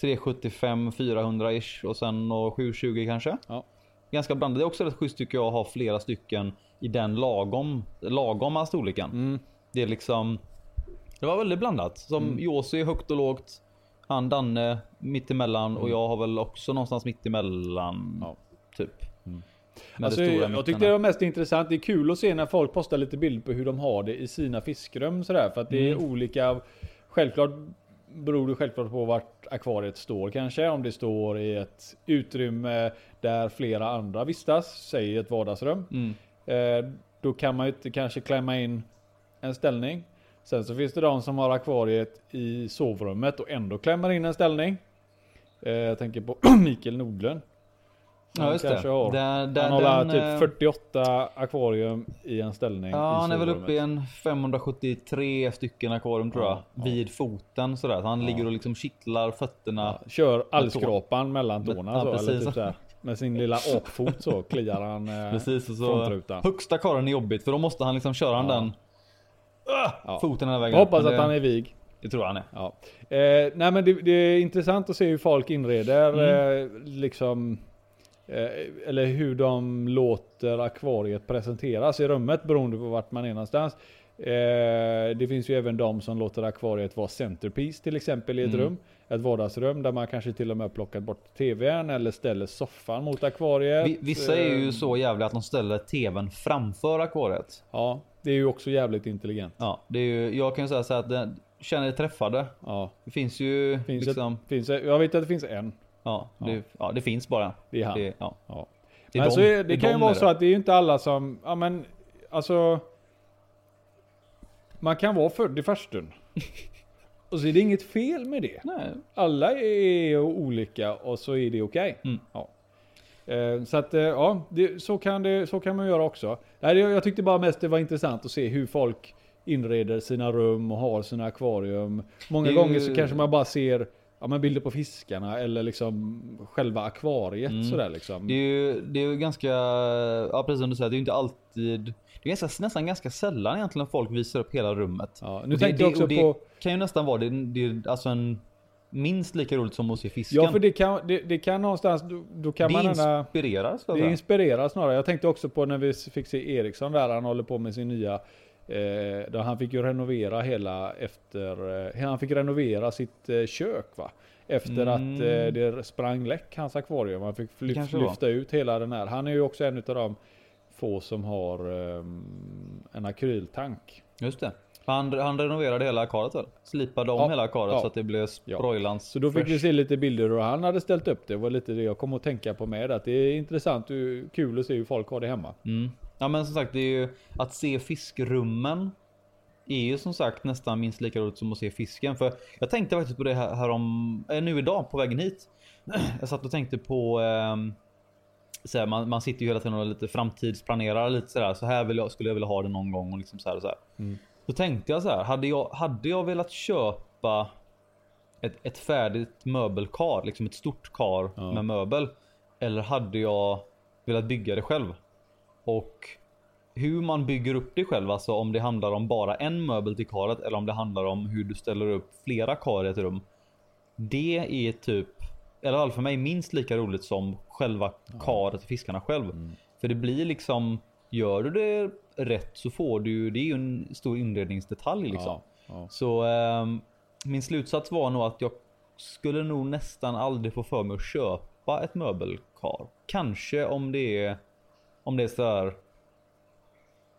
375 400 ish och sen nå 720 kanske. Ja. Ganska blandat. Det är också rätt schysst tycker jag att ha flera stycken i den lagom, lagoma storleken. Mm. Det är liksom Det var väldigt blandat. Som Mm. Josi högt och lågt. Han Danne mittemellan och jag har väl också någonstans mittemellan. Mm. Ja. Typ. Mm. Alltså, jag tyckte det var mest intressant. Det är kul att se när folk postar lite bilder på hur de har det i sina fiskrum sådär. För att det är Mm. olika. Självklart beror det självklart på vart akvariet står kanske. Om det står i ett utrymme där flera andra vistas. Säg ett vardagsrum. Mm. Eh, då kan man ju inte kanske klämma in en ställning. Sen så finns det de som har akvariet i sovrummet och ändå klämmer in en ställning. Eh, jag tänker på Mikael Nordlund. Ja Han just kanske det. Har. Där, där, han har den, typ eh, 48 akvarium i en ställning Ja, han är väl uppe i en 573 stycken akvarium tror jag. Ja, ja. Vid foten sådär. Så han Ja. ligger och liksom kittlar fötterna. Ja, kör allskrapan mellan Med- tårna ja, så, eller precis. typ så här. Med sin lilla apfot så kliar han eh, Precis och så frontrutan. högsta karen är jobbigt för då måste han liksom köra Ja. den Ah, Foten hela vägen Jag hoppas att det, han är vig. Det tror jag han är. Ja. Eh, nej men det, det är intressant att se hur folk inreder, Mm. eh, liksom, eh, eller hur de låter akvariet presenteras i rummet beroende på vart man är någonstans. Eh, det finns ju även de som låter akvariet vara centerpiece till exempel i ett Mm. rum. Ett vardagsrum där man kanske till och med plockat bort tvn eller ställer soffan mot akvariet. Vi- Vissa är ju Eh, så jävliga att de ställer tvn framför akvariet. Ja, det är ju också jävligt intelligent. Ja, det är ju, jag kan ju säga så här att den, känner dig träffade. Ja, Det finns ju finns liksom, ett, finns jag vet att det finns en. Ja, det, ja. det finns bara. Det är han. Det, ja. Ja. Det är men de- så är, det, kan ju de vara är så att det är ju inte alla som, ja men alltså. Man kan vara född i farstun. och så är det inget fel med det. Nej. Alla är olika och så är det okej. Mm. Ja. Eh, Så att eh, ja, det, så, kan det, så kan man göra också. Nej, Jag tyckte bara mest det var intressant att se hur folk inreder sina rum och har sina akvarium. Många Det gånger ju- så kanske man bara ser ja, men bilder på fiskarna eller liksom själva akvariet Mm. sådär liksom. Det är ju, det är ju ganska, ja precis som du säger, det är ju inte alltid, det är ganska, nästan ganska sällan egentligen folk visar upp hela rummet. Ja, nu Och det, tänkte jag det, också och det på... kan ju nästan vara, det, det är alltså en minst lika roligt som att se fisken. Ja, för det kan, det, det kan någonstans, då, då kan det man gärna... inspirerar jag Det inspirerar snarare. Jag tänkte också på när vi fick se Eriksson där, han håller på med sin nya... Eh, han fick ju renovera hela efter... Eh, han fick renovera sitt eh, kök va? Efter Mm. att eh, det sprang läck hans akvarium. Han fick lyf, lyfta ut hela den här. Han är ju också en av de få som har eh, en akryltank. Just det. Han, han renoverade hela karet väl? Slipade om Ja, hela karet ja. så att det blev sproilans. Så då fick fresh. vi se lite bilder och han hade ställt upp det. Det var lite det jag kom att tänka på med. Att det är intressant och kul att se hur folk har det hemma. Mm. Ja men som sagt det är ju att se fiskrummen är ju som sagt nästan minst lika roligt som att se fisken. För jag tänkte faktiskt på det här, här om, eh, nu idag på vägen hit. Jag satt och tänkte på ehm, så här, man, man sitter ju hela tiden och lite framtidsplanerar lite sådär. Så här vill jag, skulle jag vilja ha det någon gång och liksom så här och så här. Mm. Då tänkte jag så här. Hade jag, hade jag velat köpa ett, ett färdigt möbelkar, liksom ett stort kar Ja. med möbel. Eller hade jag velat bygga det själv? Och hur man bygger upp det själv, alltså om det handlar om bara en möbel till karet eller om det handlar om hur du ställer upp flera kar i ett rum. Det är typ, eller i alla fall för mig, minst lika roligt som själva karet och fiskarna själv. Mm. För det blir liksom, gör du det rätt så får du det är ju en stor inredningsdetalj liksom. Ja, ja. Så ehm, min slutsats var nog att jag skulle nog nästan aldrig få för mig att köpa ett möbelkar. Kanske om det är om det är så här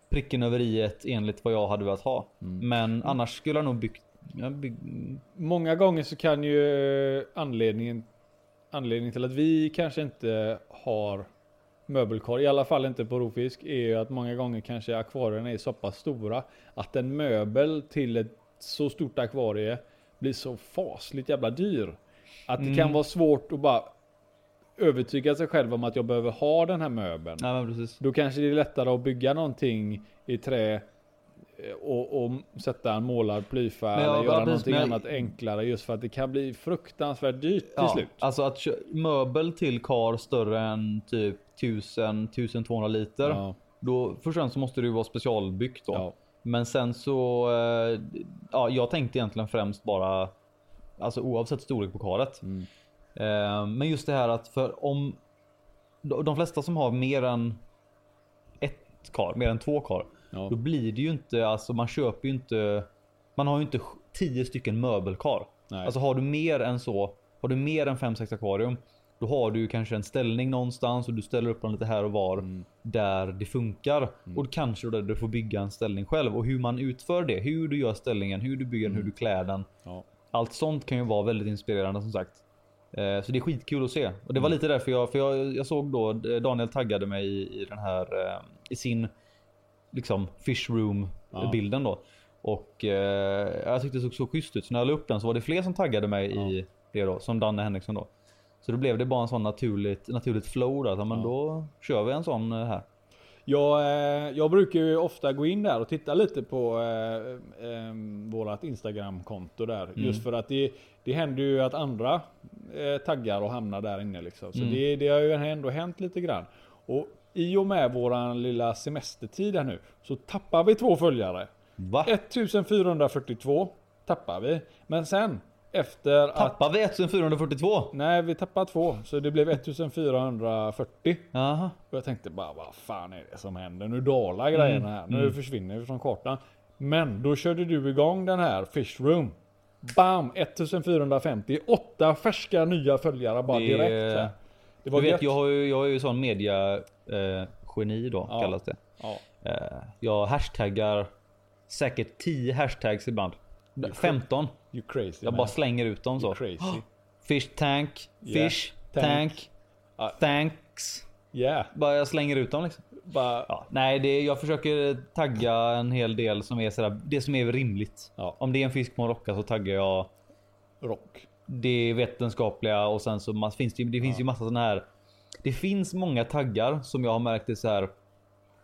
pricken över i ett enligt vad jag hade velat ha. Mm. Men annars skulle jag nog byggt jag bygg, Många gånger så kan ju eh, anledningen, anledningen till att vi kanske inte har möbelkar, i alla fall inte på rovfisk, är ju att många gånger kanske akvarierna är så pass stora att en möbel till ett så stort akvarie blir så fasligt jävla dyr. Att det Mm. kan vara svårt att bara övertyga sig själv om att jag behöver ha den här möbeln. Men precis. Då kanske det är lättare att bygga någonting i trä eh, och, och sätta en målad ja, eller göra ja, precis, någonting jag- annat enklare just för att det kan bli fruktansvärt dyrt till Ja, slut. alltså att möbel till kar större än typ 1000 1200 liter. Ja, Då först och främst så måste det ju vara specialbyggt då. ja, Men sen så, eh, ja jag tänkte egentligen främst bara, alltså oavsett storlek på karet. mm, Men just det här att för om de flesta som har mer än ett kar, mer än två kar. ja, Då blir det ju inte, alltså man köper ju inte, man har ju inte tio stycken möbelkar. nej. Alltså har du mer än så, har du mer än 5-6 akvarium. Då har du kanske en ställning någonstans och du ställer upp den lite här och var Mm. där det funkar. Och kanske då där du får bygga en ställning själv. Och hur man utför det, hur du gör ställningen, hur du bygger den, hur du klär den. ja. Allt sånt kan ju vara väldigt inspirerande som sagt. Eh, Så det är skitkul att se. Och det var Mm. lite därför jag, för jag, jag såg då eh, Daniel taggade mig i, i den här, eh, i sin liksom fish room Ja. bilden då. Och eh, jag tyckte det såg så schysst ut. Så när jag la upp den så var det fler som taggade mig i det då. Som Danne Henriksson då. Så då blev det bara en sån naturligt, naturligt flow där. Så, men Ja. då kör vi en sån här. Jag, eh, jag brukar ju ofta gå in där och titta lite på eh, eh, vårat Instagram-konto där. Mm. Just för att det, det händer ju att andra eh, taggar och hamnar där inne liksom. Så Mm. det, det har ju ändå hänt lite grann. Och i och med våran lilla semestertid här nu så tappar vi två följare. Va? 1442 tappar vi. Men sen efter att... Tappar vi 1442? Nej, vi tappar två. Så det blev 1440. Jaha. Och jag tänkte bara, vad fan är det som händer? Nu dalar grejerna här. Nu försvinner vi från kartan. Men då körde du igång den här Fish Room. Bam! 1450. Åtta färska nya följare bara Det- direkt. Här. Det var Du vet, gött. jag, har ju, jag är ju sån media eh, geni då Ja. kallas det. Ja. Eh, jag hashtaggar säkert 10 hashtags ibland. 15. You crazy Jag man. bara slänger ut dem så. Fish tank, Yeah. fish, Tank. tank, Ja. thanks. Yeah. Bara jag slänger ut dem liksom. Bara, Ja, nej, det, jag försöker tagga en hel del som är sådär, det som är rimligt. Ja. Om det är en fisk på en rocka så taggar jag rock. det vetenskapliga och sen så mass, finns det, det finns ju massa sådana här. Det finns många taggar som jag har märkt är så här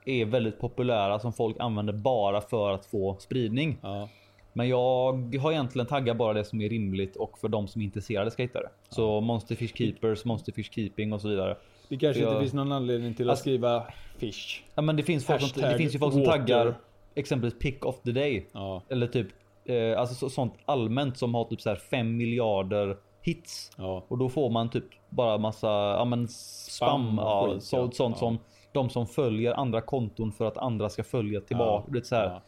är väldigt populära som folk använder bara för att få spridning. Ja. Men jag har egentligen taggat bara det som är rimligt och för de som är intresserade ska hitta det. Så Monsterfish Keepers, Monsterfish Keeping och så vidare. Det kanske Jag- inte finns någon anledning till att Alltså- skriva fish. Ja, men det finns folk som, det finns ju folk som water. taggar exempelvis pick of the day. Ja. Eller typ eh, alltså så, sånt allmänt som har typ så här 5 miljarder hits. Ja. Och då får man typ bara massa ja, men spam. Spam ja, skit, så, ja. sånt Ja. som de som följer andra konton för att andra ska följa tillbaka. Ja. Det så, här.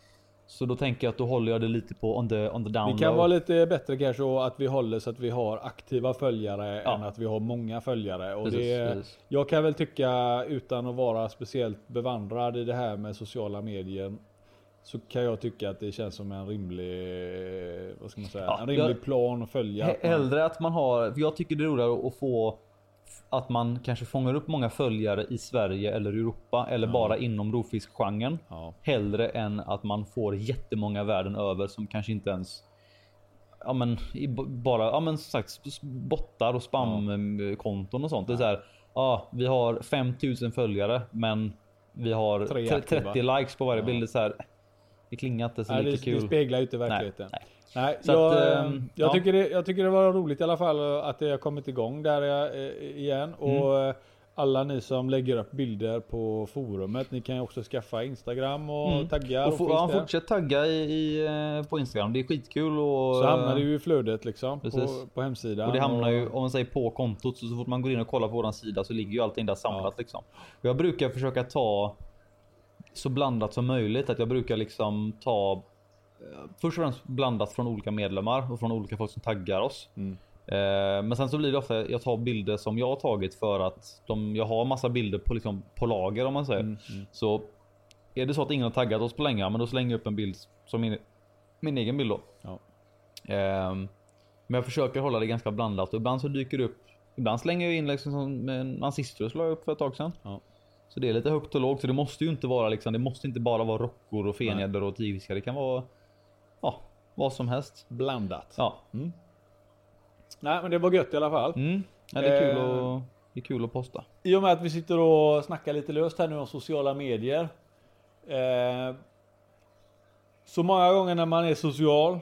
Så då tänker jag att då håller jag det lite på on the, on the down Det kan vara lite bättre kanske att vi håller så att vi har aktiva följare Ja. än att vi har många följare. Och Precis, det, precis. Jag kan väl tycka utan att vara speciellt bevandrad i det här med sociala medier. Så kan jag tycka att det känns som en rimlig, vad ska man säga, Ja, en rimlig jag- plan att följa. Hellre att man har, för jag tycker det är roligare att få att man kanske fångar upp många följare i Sverige eller Europa eller bara inom rovfiskgenren. Ja. Hellre än att man får jättemånga världen över som kanske inte ens Ja men bara, ja men som sagt bottar och spamkonton och sånt. Det är så här, ja vi har 5000 följare men vi har Tre tre- aktiva. 30 likes på varje Ja. bild. Det, är så här, det klingar inte så Nej, lika det, kul. det speglar ju inte verkligheten. nej. Nej, Så jag, att, eh, ehm, jag, ja. tycker det, jag tycker det var roligt i alla fall att det har kommit igång där eh, igen. Och Mm. eh, alla ni som lägger upp bilder på forumet, ni kan ju också skaffa Instagram och Mm. taggar. Och Och ja, där. fortsätt tagga i, i, eh, på Instagram. Det är skitkul och, Så hamnar det ju i flödet liksom på, Precis. på hemsidan. och det hamnar ju om man säger på kontot så, så fort man går in och kollar på våran sida så ligger ju allting där samlat liksom. Och jag brukar försöka ta så blandat som möjligt. Att jag brukar liksom ta eh, först och främst blandat från olika medlemmar och från olika folk som taggar oss. Mm. Eh, men sen så blir det ofta jag tar bilder som jag har tagit för att de, jag har massa bilder på, liksom, på lager om man säger. Mm, mm. Så är det så att ingen har taggat oss på länge, men då slänger jag upp en bild som min, min egen bild då. Ja. Ehm, men jag försöker hålla det ganska blandat och ibland så dyker det upp. Ibland slänger jag in liksom som med nazister la jag upp för ett tag sedan. Ja. Så det är lite högt och lågt. Så det måste ju inte vara liksom. Det måste inte bara vara rockor och fenjädor och tigfiskar. Det kan vara vad som helst. Blandat. Ja, Nej men det var gött i alla fall. mm. ja det är kul Eh. att det är kul att posta. I och med att vi sitter och snackar lite löst här nu om sociala medier. Eh, så många gånger när man är social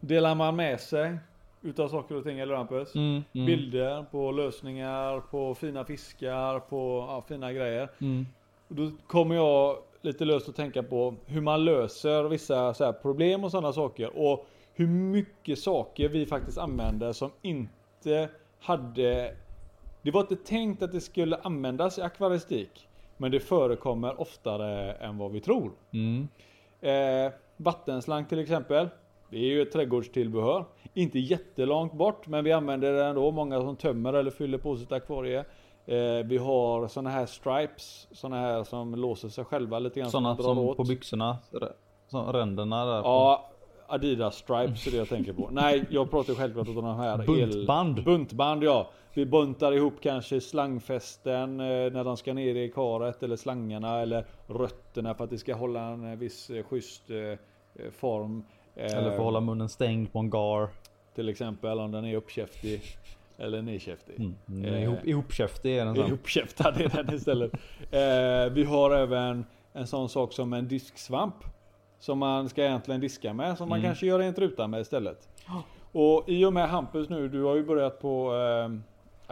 delar man med sig utav saker och ting, eller Hampus? Mm, mm, Bilder på lösningar, på fina fiskar, på ja, fina grejer. mm. Då kommer jag lite löst att tänka på hur man löser vissa så problem och sådana saker. Och hur mycket saker vi faktiskt använder som inte hade... Det var inte tänkt att det skulle användas i akvaristik. Men det förekommer oftare än vad vi tror. Mm. Eh, vattenslang till exempel. Det är ju ett trädgårdstillbehör. Inte jättelångt bort men vi använder det ändå. Många som tömmer eller fyller på sitt akvarie. Eh, vi har såna här stripes. Såna här som låser sig själva lite grann. Drar som åt. på byxorna. Som ränderna där. Ja, Adidas stripes är det jag tänker på. Nej, jag pratar självklart om de här. Buntband. Buntband ja. Vi buntar ihop kanske slangfästen eh, när de ska ner i karet eller slangarna eller rötterna för att det ska hålla en viss eh, schysst eh, form. Eller för att hålla munnen stängd på en gar. Till exempel om den är uppkäftig. Eller nedkäftig. Mm. Mm. Eh, Ihop, ihopkäftig är den. Ihopkäftad är den istället. eh, vi har även en sån sak som en disksvamp. Som man ska egentligen diska med. Som man Mm. kanske gör rent rutan med istället. Och i och med Hampus nu, du har ju börjat på eh,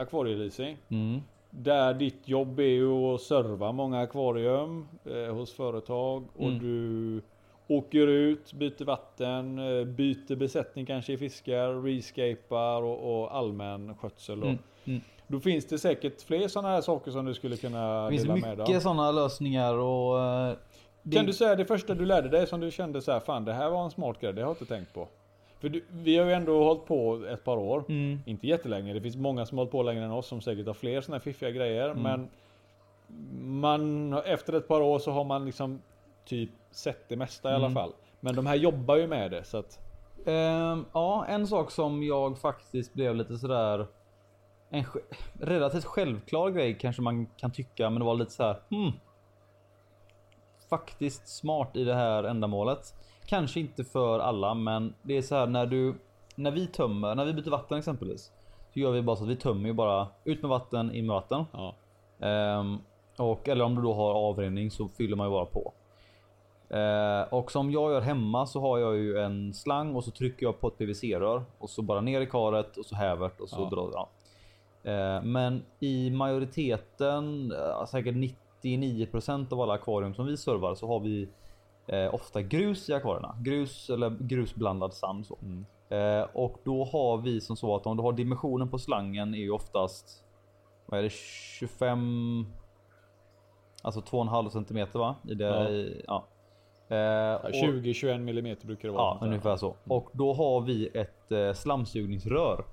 akvarieleasing. Mm. Där ditt jobb är ju att serva många akvarium eh, hos företag. Och Mm. du åker ut, byter vatten, eh, byter besättning kanske i fiskar, rescapar och, och allmän skötsel. Och, Mm, mm. Då finns det säkert fler sådana här saker som du skulle kunna Det finns dela med dig mycket av. sådana lösningar och... eh, det- Kan du säga det första du lärde dig som du kände så här, fan det här var en smart grej, det har jag inte tänkt på. För du, vi har ju ändå hållit på ett par år. Mm. Inte jättelänge, det finns många som har hållit på längre än oss som säkert har fler sådana här fiffiga grejer. Mm. Men man, efter ett par år så har man liksom typ sett det mesta i alla Mm. fall. Men de här jobbar ju med det så att... Ehm, ja, en sak som jag faktiskt blev lite sådär... En relativt självklar grej kanske man kan tycka, men det var lite så här. Hmm, faktiskt smart i det här ändamålet. Kanske inte för alla, men det är så här när du... När vi tömmer, när vi byter vatten exempelvis. Så gör vi bara så att vi tömmer ju bara ut med vatten, in med vatten. Ja. Ehm, och, eller om du då har avrinning så fyller man ju bara på. Eh, och som jag gör hemma så har jag ju en slang och så trycker jag på ett PVC-rör och så bara ner i karet och så hävert och så Ja. drar ja. Eh, Men i majoriteten, eh, säkert 99% av alla akvarium som vi servar så har vi eh, ofta grus i akvarierna. Grus eller grusblandad sand så. Mm. Eh, och då har vi som så att om du har dimensionen på slangen är ju oftast vad är det 25 Alltså 2,5 centimeter va? I det, Ja. i, ja. Eh, Ja, och- 20-21 millimeter brukar det vara. Ja, ungefär så. Och då har vi ett eh, slamsugningsrör.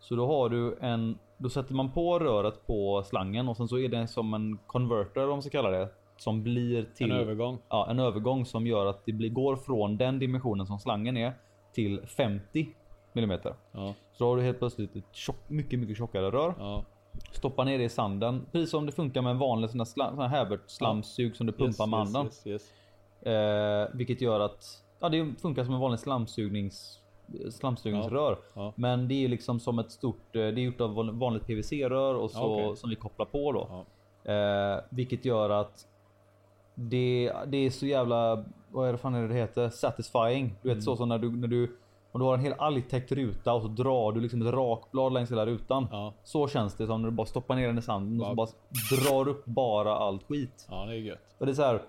Så då har du en, då sätter man på röret på slangen och sen så är det som en converter om man ska kalla det. Som blir till En övergång. ja, en övergång som gör att det blir, går från den dimensionen som slangen är till 50 millimeter. Ja, Så då har du helt plötsligt ett tjock, mycket, mycket tjockare rör. ja. Stoppa ner det i sanden. Precis som det funkar med en vanlig sån här, slam, sån här Havert slamsug som du pumpar Yes, med handen. yes, yes. Eh, vilket gör att ja, det funkar som en vanlig slamsugnings, slamsugningsrör. Ja. Men det är liksom som ett stort, eh, det är gjort av van- vanligt PVC-rör och så Ja, okej. som vi kopplar på då. Ja. Eh, vilket gör att det, det är så jävla, vad är det fan är det det heter? Satisfying. Du vet Mm. så som när du, när du, om du har en hel algtäckt ruta och så drar du liksom ett rakblad längs hela rutan. Ja. Så känns det som när du bara stoppar ner den i sanden och så Ja. bara drar upp bara allt skit. ja, det är gött. Och det är så här.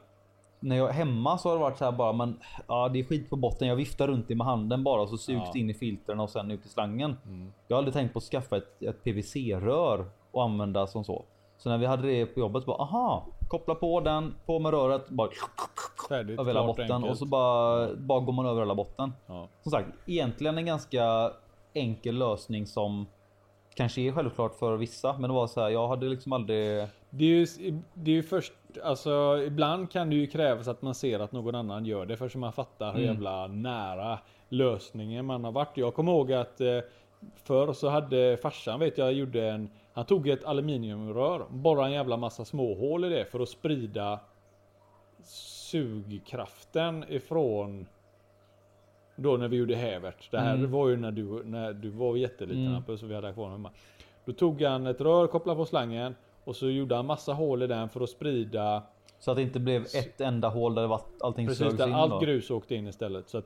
När jag är hemma så har det varit så här bara men ja, det är skit på botten. Jag viftar runt det med handen bara och så sugs Ja. in i filtren och sen ut i slangen. Mm. Jag har aldrig tänkt på att skaffa ett, ett PVC-rör och använda som så. Så när vi hade det på jobbet så bara aha, koppla på den, på med röret, bara Färdigt, över hela botten enkelt. och så bara, bara går man över hela botten. Ja. Som sagt, egentligen en ganska enkel lösning som kanske är självklart för vissa, men det var så här. Jag hade liksom aldrig. Det är ju, det är ju först, alltså ibland kan det ju krävas att man ser att någon annan gör det för så man fattar hur Mm. jävla nära lösningen man har varit. Jag kommer ihåg att eh, förr så hade farsan vet jag gjorde en, han tog ett aluminiumrör, borrade en jävla massa småhål i det för att sprida sugkraften ifrån då när vi gjorde hävert. Det här Mm. var ju när du, när du var jätteliten Mm. Hampus, så vi hade kvar hemma. Då tog han ett rör, kopplade på slangen och så gjorde han massa hål i den för att sprida Så att det inte blev ett enda hål där det var, allting precis sögs där in. allt då. grus åkte in istället. Så att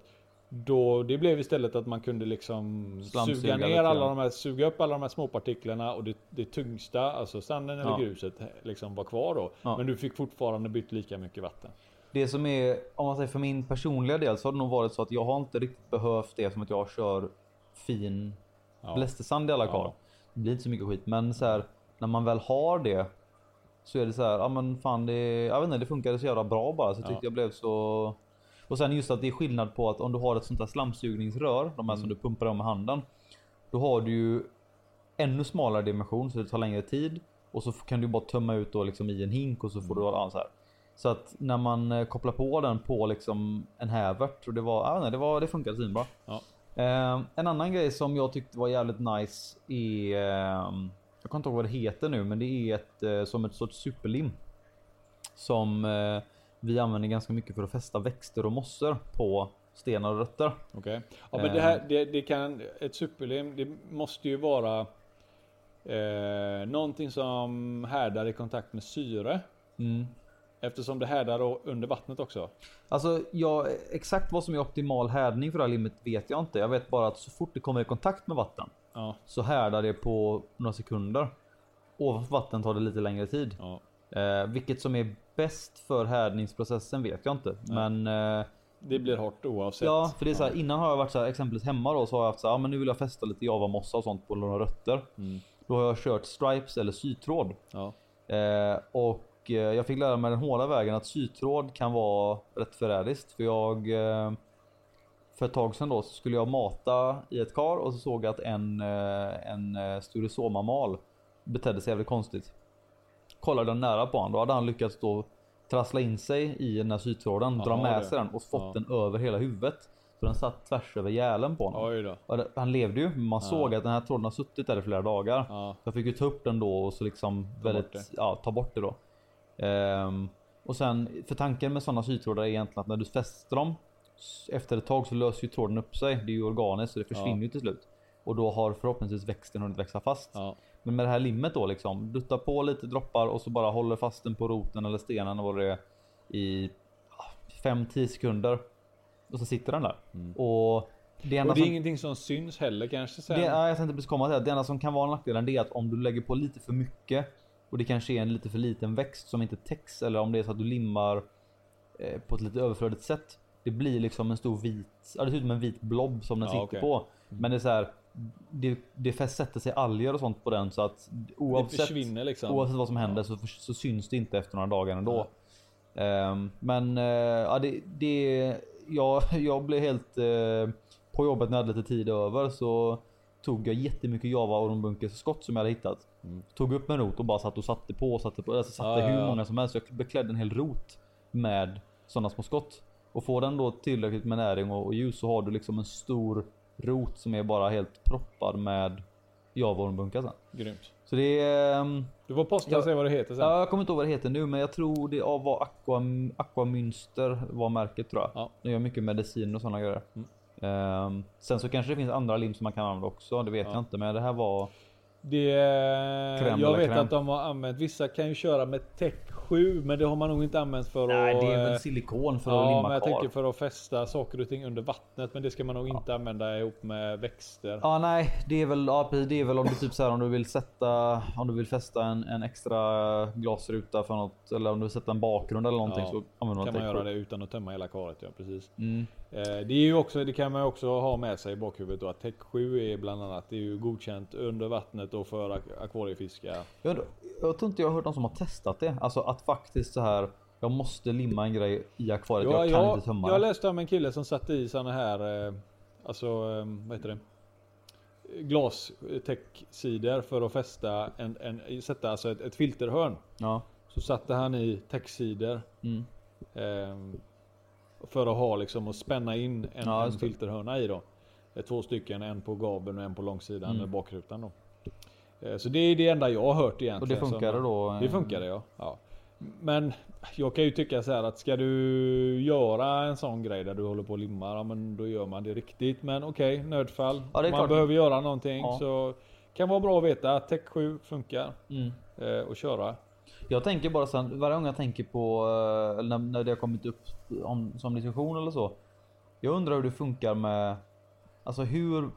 då, det blev istället att man kunde liksom suga ner alla de här, suga upp alla de här småpartiklarna och det, det tyngsta, alltså sanden eller Ja. gruset liksom var kvar då. Ja. Men du fick fortfarande bytt lika mycket vatten. Det som är, om man säger för min personliga del så har det nog varit så att jag har inte riktigt behövt det som att jag kör fin Ja. blästersand i alla Ja. kar. Det blir inte så mycket skit, men så här när man väl har det så är det så här, ja men fan det, jag vet inte, det funkade så jävla bra bara så jag Ja. tyckte jag blev så. Och sen just att det är skillnad på att om du har ett sånt där slamsugningsrör, de här som Mm. du pumpar om med handen. Då har du ju ännu smalare dimension så det tar längre tid och så kan du bara tömma ut då liksom i en hink och så får du Mm. ja, så här. Så att när man eh, kopplar på den på liksom en hävert och det var, jag vet inte, det var, det funkade svinbra. Ja. Eh, en annan grej som jag tyckte var jävligt nice är, eh, jag kommer inte ihåg vad det heter nu, men det är ett eh, som ett sorts superlim. Som eh, vi använder ganska mycket för att fästa växter och mossor på stenar och rötter. Okej. Ja men det här, det, det kan, ett superlim, det måste ju vara eh, någonting som härdar i kontakt med syre. Mm. Eftersom det härdar då under vattnet också. Alltså, jag, exakt vad som är optimal härdning för det här limmet vet jag inte. Jag vet bara att så fort det kommer i kontakt med vatten Ja, så härdar det på några sekunder. Ovanför vatten tar det lite längre tid. ja. Eh, vilket som är bäst för härdningsprocessen vet jag inte. Men eh, Det blir hårt oavsett. Ja, för det är så här, innan har jag varit så här, exempelvis hemma då så har jag haft så här, ja, men nu vill jag fästa lite javamossa och sånt på några rötter. Mm. Då har jag kört stripes eller sytråd. Ja. Eh, och eh, jag fick lära mig den hårda vägen att sytråd kan vara rätt förrädiskt. För jag eh, för ett tag sedan då så skulle jag mata i ett kar och så såg jag att en, eh, en eh, Sturisoma mal betedde sig jävligt konstigt. Kollade den nära på honom, då hade han lyckats då trassla in sig i den här sytråden, dra Ja, med det. sig den och fått Ja. den över hela huvudet. Så den satt tvärs över gälen på honom. Han levde ju, men man såg att den här tråden har suttit där i flera dagar. Ja. Jag fick ju ta upp den då och så liksom Ta väldigt, bort ja ta bort det då. Ehm, och sen, för tanken med sådana sytrådar är egentligen att när du fäster dem efter ett tag så löser ju tråden upp sig. Det är ju organiskt så det försvinner Ja. ju till slut. Och då har förhoppningsvis växten hunnit växa fast. Ja. Men med det här limmet då liksom, dutta på lite droppar och så bara håller fast den på roten eller stenen och vad det är i 5-10 sekunder. Och så sitter den där. Och det enda Mm. Och det är som... ingenting som syns heller kanske sen. Det, ja, jag tänkte precis komma till det. Det enda som kan vara nackdelen det är att om du lägger på lite för mycket och det kanske är en lite för liten växt som inte täcks eller om det är så att du limmar eh, på ett lite överflödigt sätt. Det blir liksom en stor vit, ja det ser ut som en vit blob som den Ja, sitter okej. på. Men det är så här, det, det fäst- sätter sig alger och sånt på den så att oavsett, liksom. oavsett vad som händer så, för- så syns det inte efter några dagar ändå. Ehm, men eh, ja, det, det, jag, jag blev helt eh, på jobbet när jag hade lite tid över så tog jag jättemycket Java Ormbunkers skott som jag hade hittat. Mm. Tog upp en rot och bara satt och satte på och satte på. Alltså satte Ja, hur ja. många som helst. Jag beklädde en hel rot med sådana små skott. Och får den då tillräckligt med näring och, och ljus så har du liksom en stor rot som är bara helt proppad med Java Ormbunkar sen. Grymt. Så det är... ehm, Du får posta och se vad det heter sen. Ja, jag kommer inte ihåg vad det heter nu men jag tror det var Aqua, Aquamünster var märket tror jag. Ja. De gör mycket medicin och sådana grejer. Mm. Ehm, sen så kanske det finns andra lim som man kan använda också. Det vet Ja. jag inte men det här var... Det, jag vet crème. att de har använt, vissa kan ju köra med Tech 7 men det har man nog inte använt för Nej att... det är väl eh, silikon för att Ja limma men jag kvar. tänker för att fästa saker och ting under vattnet men det ska man nog inte använda ihop med växter. Ja nej det är väl, ja, precis, det är väl om du typ så här om du vill sätta om du vill fästa en, en extra glasruta för något eller om du vill sätta en bakgrund eller någonting Ja, så använder man kan man göra det utan att tömma hela karet ja precis. Mm. Eh, Det är ju också, det kan man också ha med sig i bakhuvudet då att Tech 7 är bland annat, det är ju godkänt under vattnet och för ak- akvariefiskar. Jag, jag tror inte jag har hört någon som har testat det. Alltså att faktiskt så här. Jag måste limma en grej i akvariet. Ja, jag kan jag, inte tömma jag läste om en kille som satte i såna här, eh, alltså eh, vad heter det? Glastäcksidor för att fästa en, en sätta alltså ett, ett filterhörn. Ja. Så satte han i täcksidor Mm. eh, för att ha liksom och spänna in en, Ja, en filterhörna i då. Eh, Två stycken, en på gabeln och en på långsidan Mm. med bakrutan då. Eh, så det är det enda jag har hört egentligen. Och det funkar som- då? eh, det funkar det ja. ja. Men jag kan ju tycka så här att ska du göra en sån grej där du håller på och limmar, ja men då gör man det riktigt. Men okej, nödfall. Ja, man klart. behöver göra någonting Ja. så kan vara bra att veta att Tech 7 funkar Mm. eh, och köra. Jag tänker bara sen varje gång jag tänker på eh, när, när det har kommit upp om, som diskussion eller så. Jag undrar hur det funkar med alltså hur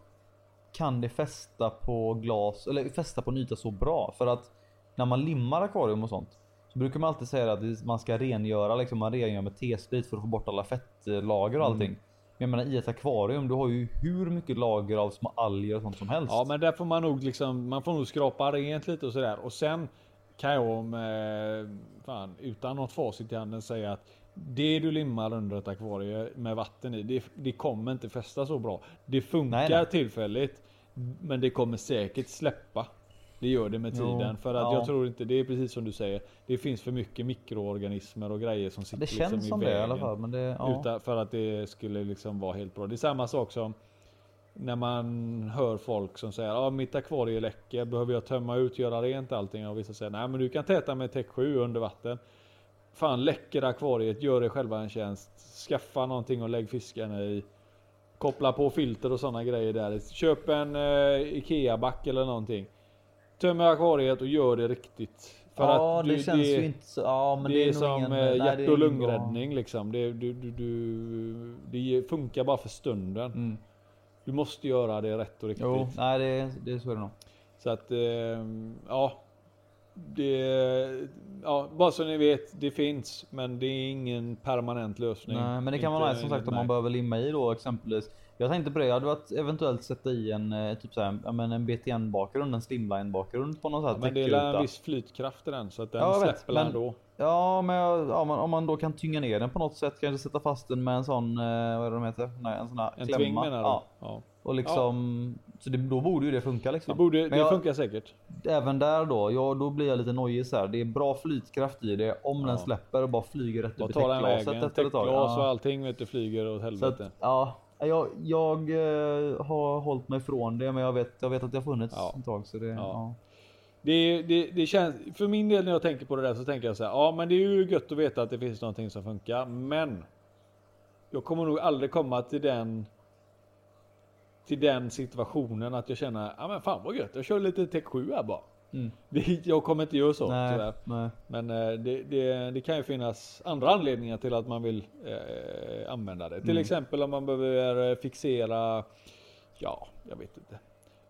kan det fästa på glas eller fästa på en yta så bra? För att när man limmar akvarium och sånt så brukar man alltid säga att man ska rengöra liksom man rengör med T-sprit för att få bort alla fettlager och Mm. allting. Men jag menar i ett akvarium du har ju hur mycket lager av små alger och sånt som helst. Ja men där får man nog liksom, man får nog skrapa rent lite och sådär. Och sen kan jag med, fan, utan något facit i handen säga att det du limmar under ett akvarie med vatten i, det, det kommer inte fästa så bra. Det funkar Nej, nej. tillfälligt, men det kommer säkert släppa. Det gör det med Jo, tiden. För att ja. jag tror inte, det är precis som du säger, det finns för mycket mikroorganismer och grejer som sitter det känns liksom som i det i alla fall. Men det, ja. Utan, för att det skulle liksom vara helt bra. Det är samma sak som när man hör folk som säger ja mitt akvarie läcker, behöver jag tömma ut, göra rent allting? Och vissa säger nej men du kan täta med Tech 7 under vatten. Fan läcker akvariet, gör dig själva en tjänst. Skaffa någonting och lägg fiskarna i. Koppla på filter och sådana grejer där. Köp en eh, IKEA-back eller någonting. Töm akvariet och gör det riktigt. För ja, att det du- känns ju inte så. Ja, men det, är, nog som ingen, eh, det är hjärt och bra- lungräddning liksom. Det, du, du, du, det funkar bara för stunden. Mm. Du måste göra det rätt och riktigt. Jo, nej det, det är så är det nog. Så att, eh, ja. det, ja, bara så ni vet, det finns, men det är ingen permanent lösning. Nej, men det kan vara nice som sagt inte- om man nej. behöver limma i då exempelvis. Jag tänkte på det, jag hade varit eventuellt sätta i en eh, typ så här, men en BTN bakgrund, en slimline bakgrund på sån här Ja, men det är en viss flytkraft i den så att den Ja, vet, släpper den men-. Ja, men jag, ja, men om man då kan tynga ner den på något sätt, kanske sätta fast den med en sån, eh, vad är det de heter? Nej, en sån här En klämma. tving menar du? Ja, Ja. och liksom, så det, då borde ju det funka liksom. Det, borde, Men det jag- funkar säkert. Även där då, ja, då blir jag lite nojig så här. Det är bra flytkraft i det om Ja. den släpper och bara flyger rätt upp i tar den täckglaset vägen? efter ett tag. Täckglas och Ja. allting vet du flyger åt Så helvete. att, ja, jag, jag eh, har hållit mig från det, men jag vet, jag vet att det har funnits Ja. ett tag. Så det, ja. Det, det, det känns, för min del när jag tänker på det där så tänker jag så här, ja men det är ju gött att veta att det finns någonting som funkar, men jag kommer nog aldrig komma till den till den situationen att jag känner, ja men fan vad gött, jag kör lite Tech 7 här bara. Mm. Det, jag kommer inte göra så Nej, tyvärr. nej. Men eh, det, det, det kan ju finnas andra anledningar till att man vill eh, använda det. Till Mm. exempel om man behöver eh, fixera, ja, jag vet inte.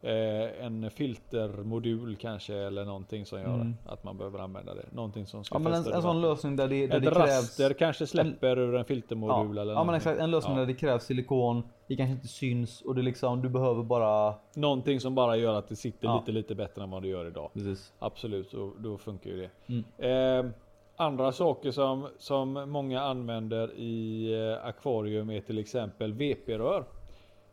Eh, en filtermodul kanske eller någonting som gör Mm. att man behöver använda det. Någonting som ska Ja, men en, en sån lösning där det, där Ett det krävs... raster kanske släpper ur en filtermodul ja, eller ja men exakt, en lösning Ja. där det krävs silikon, det kanske inte syns och det liksom, du behöver bara... Någonting som bara gör att det sitter Ja. lite lite bättre än vad det gör idag. Precis. Absolut, så, då funkar ju det. Mm. Eh, andra saker som, som många använder i eh, akvarium är till exempel VP-rör.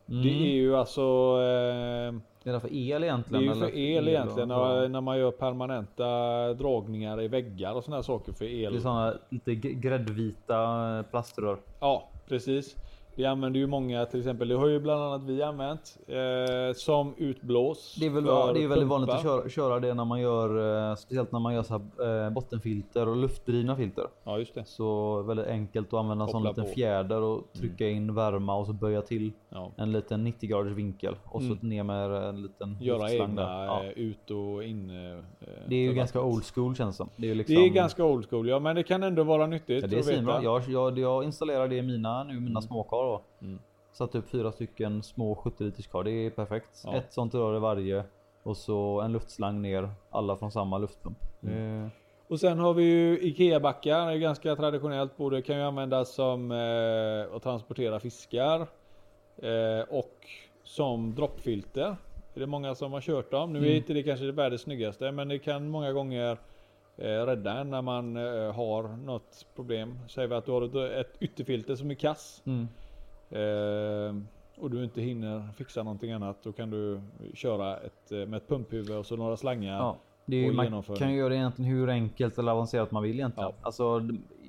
Mm. Det är ju alltså eh, Det är därför el det egentligen? är ju för eller? el egentligen när, när man gör permanenta dragningar i väggar och sådana saker för el. Det är såna lite gräddvita plaströr. Ja, precis. Det använder ju många till exempel. Det har ju bland annat vi använt eh, som utblås. Det är väl för det är väldigt vanligt att köra, köra det när man gör, eh, speciellt när man gör så här, eh, bottenfilter och luftdrivna filter. Ja, just det. Så väldigt enkelt att använda en sån liten på. Mm. fjäder och trycka in värma och så böja till Ja. en liten 90 graders vinkel och så Mm. ner med en liten Göra egna där. Ja. eh, ut och in. eh, Det är ju ganska old school känns det. Det är, liksom, Det är ganska old school, ja men det kan ändå vara nyttigt ja, det är att veta. Jag, jag, jag installerar det i mina, nu, mina småkar då. Mm. Satt upp fyra stycken små 70 liters kar. Det är perfekt. Ja. Ett sånt rör i varje och så en luftslang ner. Alla från samma luftpump. Mm. Eh, Och sen har vi ju IKEA-backar, det är ganska traditionellt. Både kan ju användas som eh, att transportera fiskar eh, och som droppfilter. Det är många som har kört dem. Nu är Mm. inte det kanske det världens snyggaste men det kan många gånger eh, rädda en när man eh, har något problem. Säger vi att du har ett, ett ytterfilter som är kass Mm. Eh, och du inte hinner fixa någonting annat. Då kan du köra ett, eh, med ett pumphuvud och så några slangar. Ja, det är ju, och man kan ju göra det egentligen hur enkelt eller avancerat man vill egentligen. Ja. Alltså,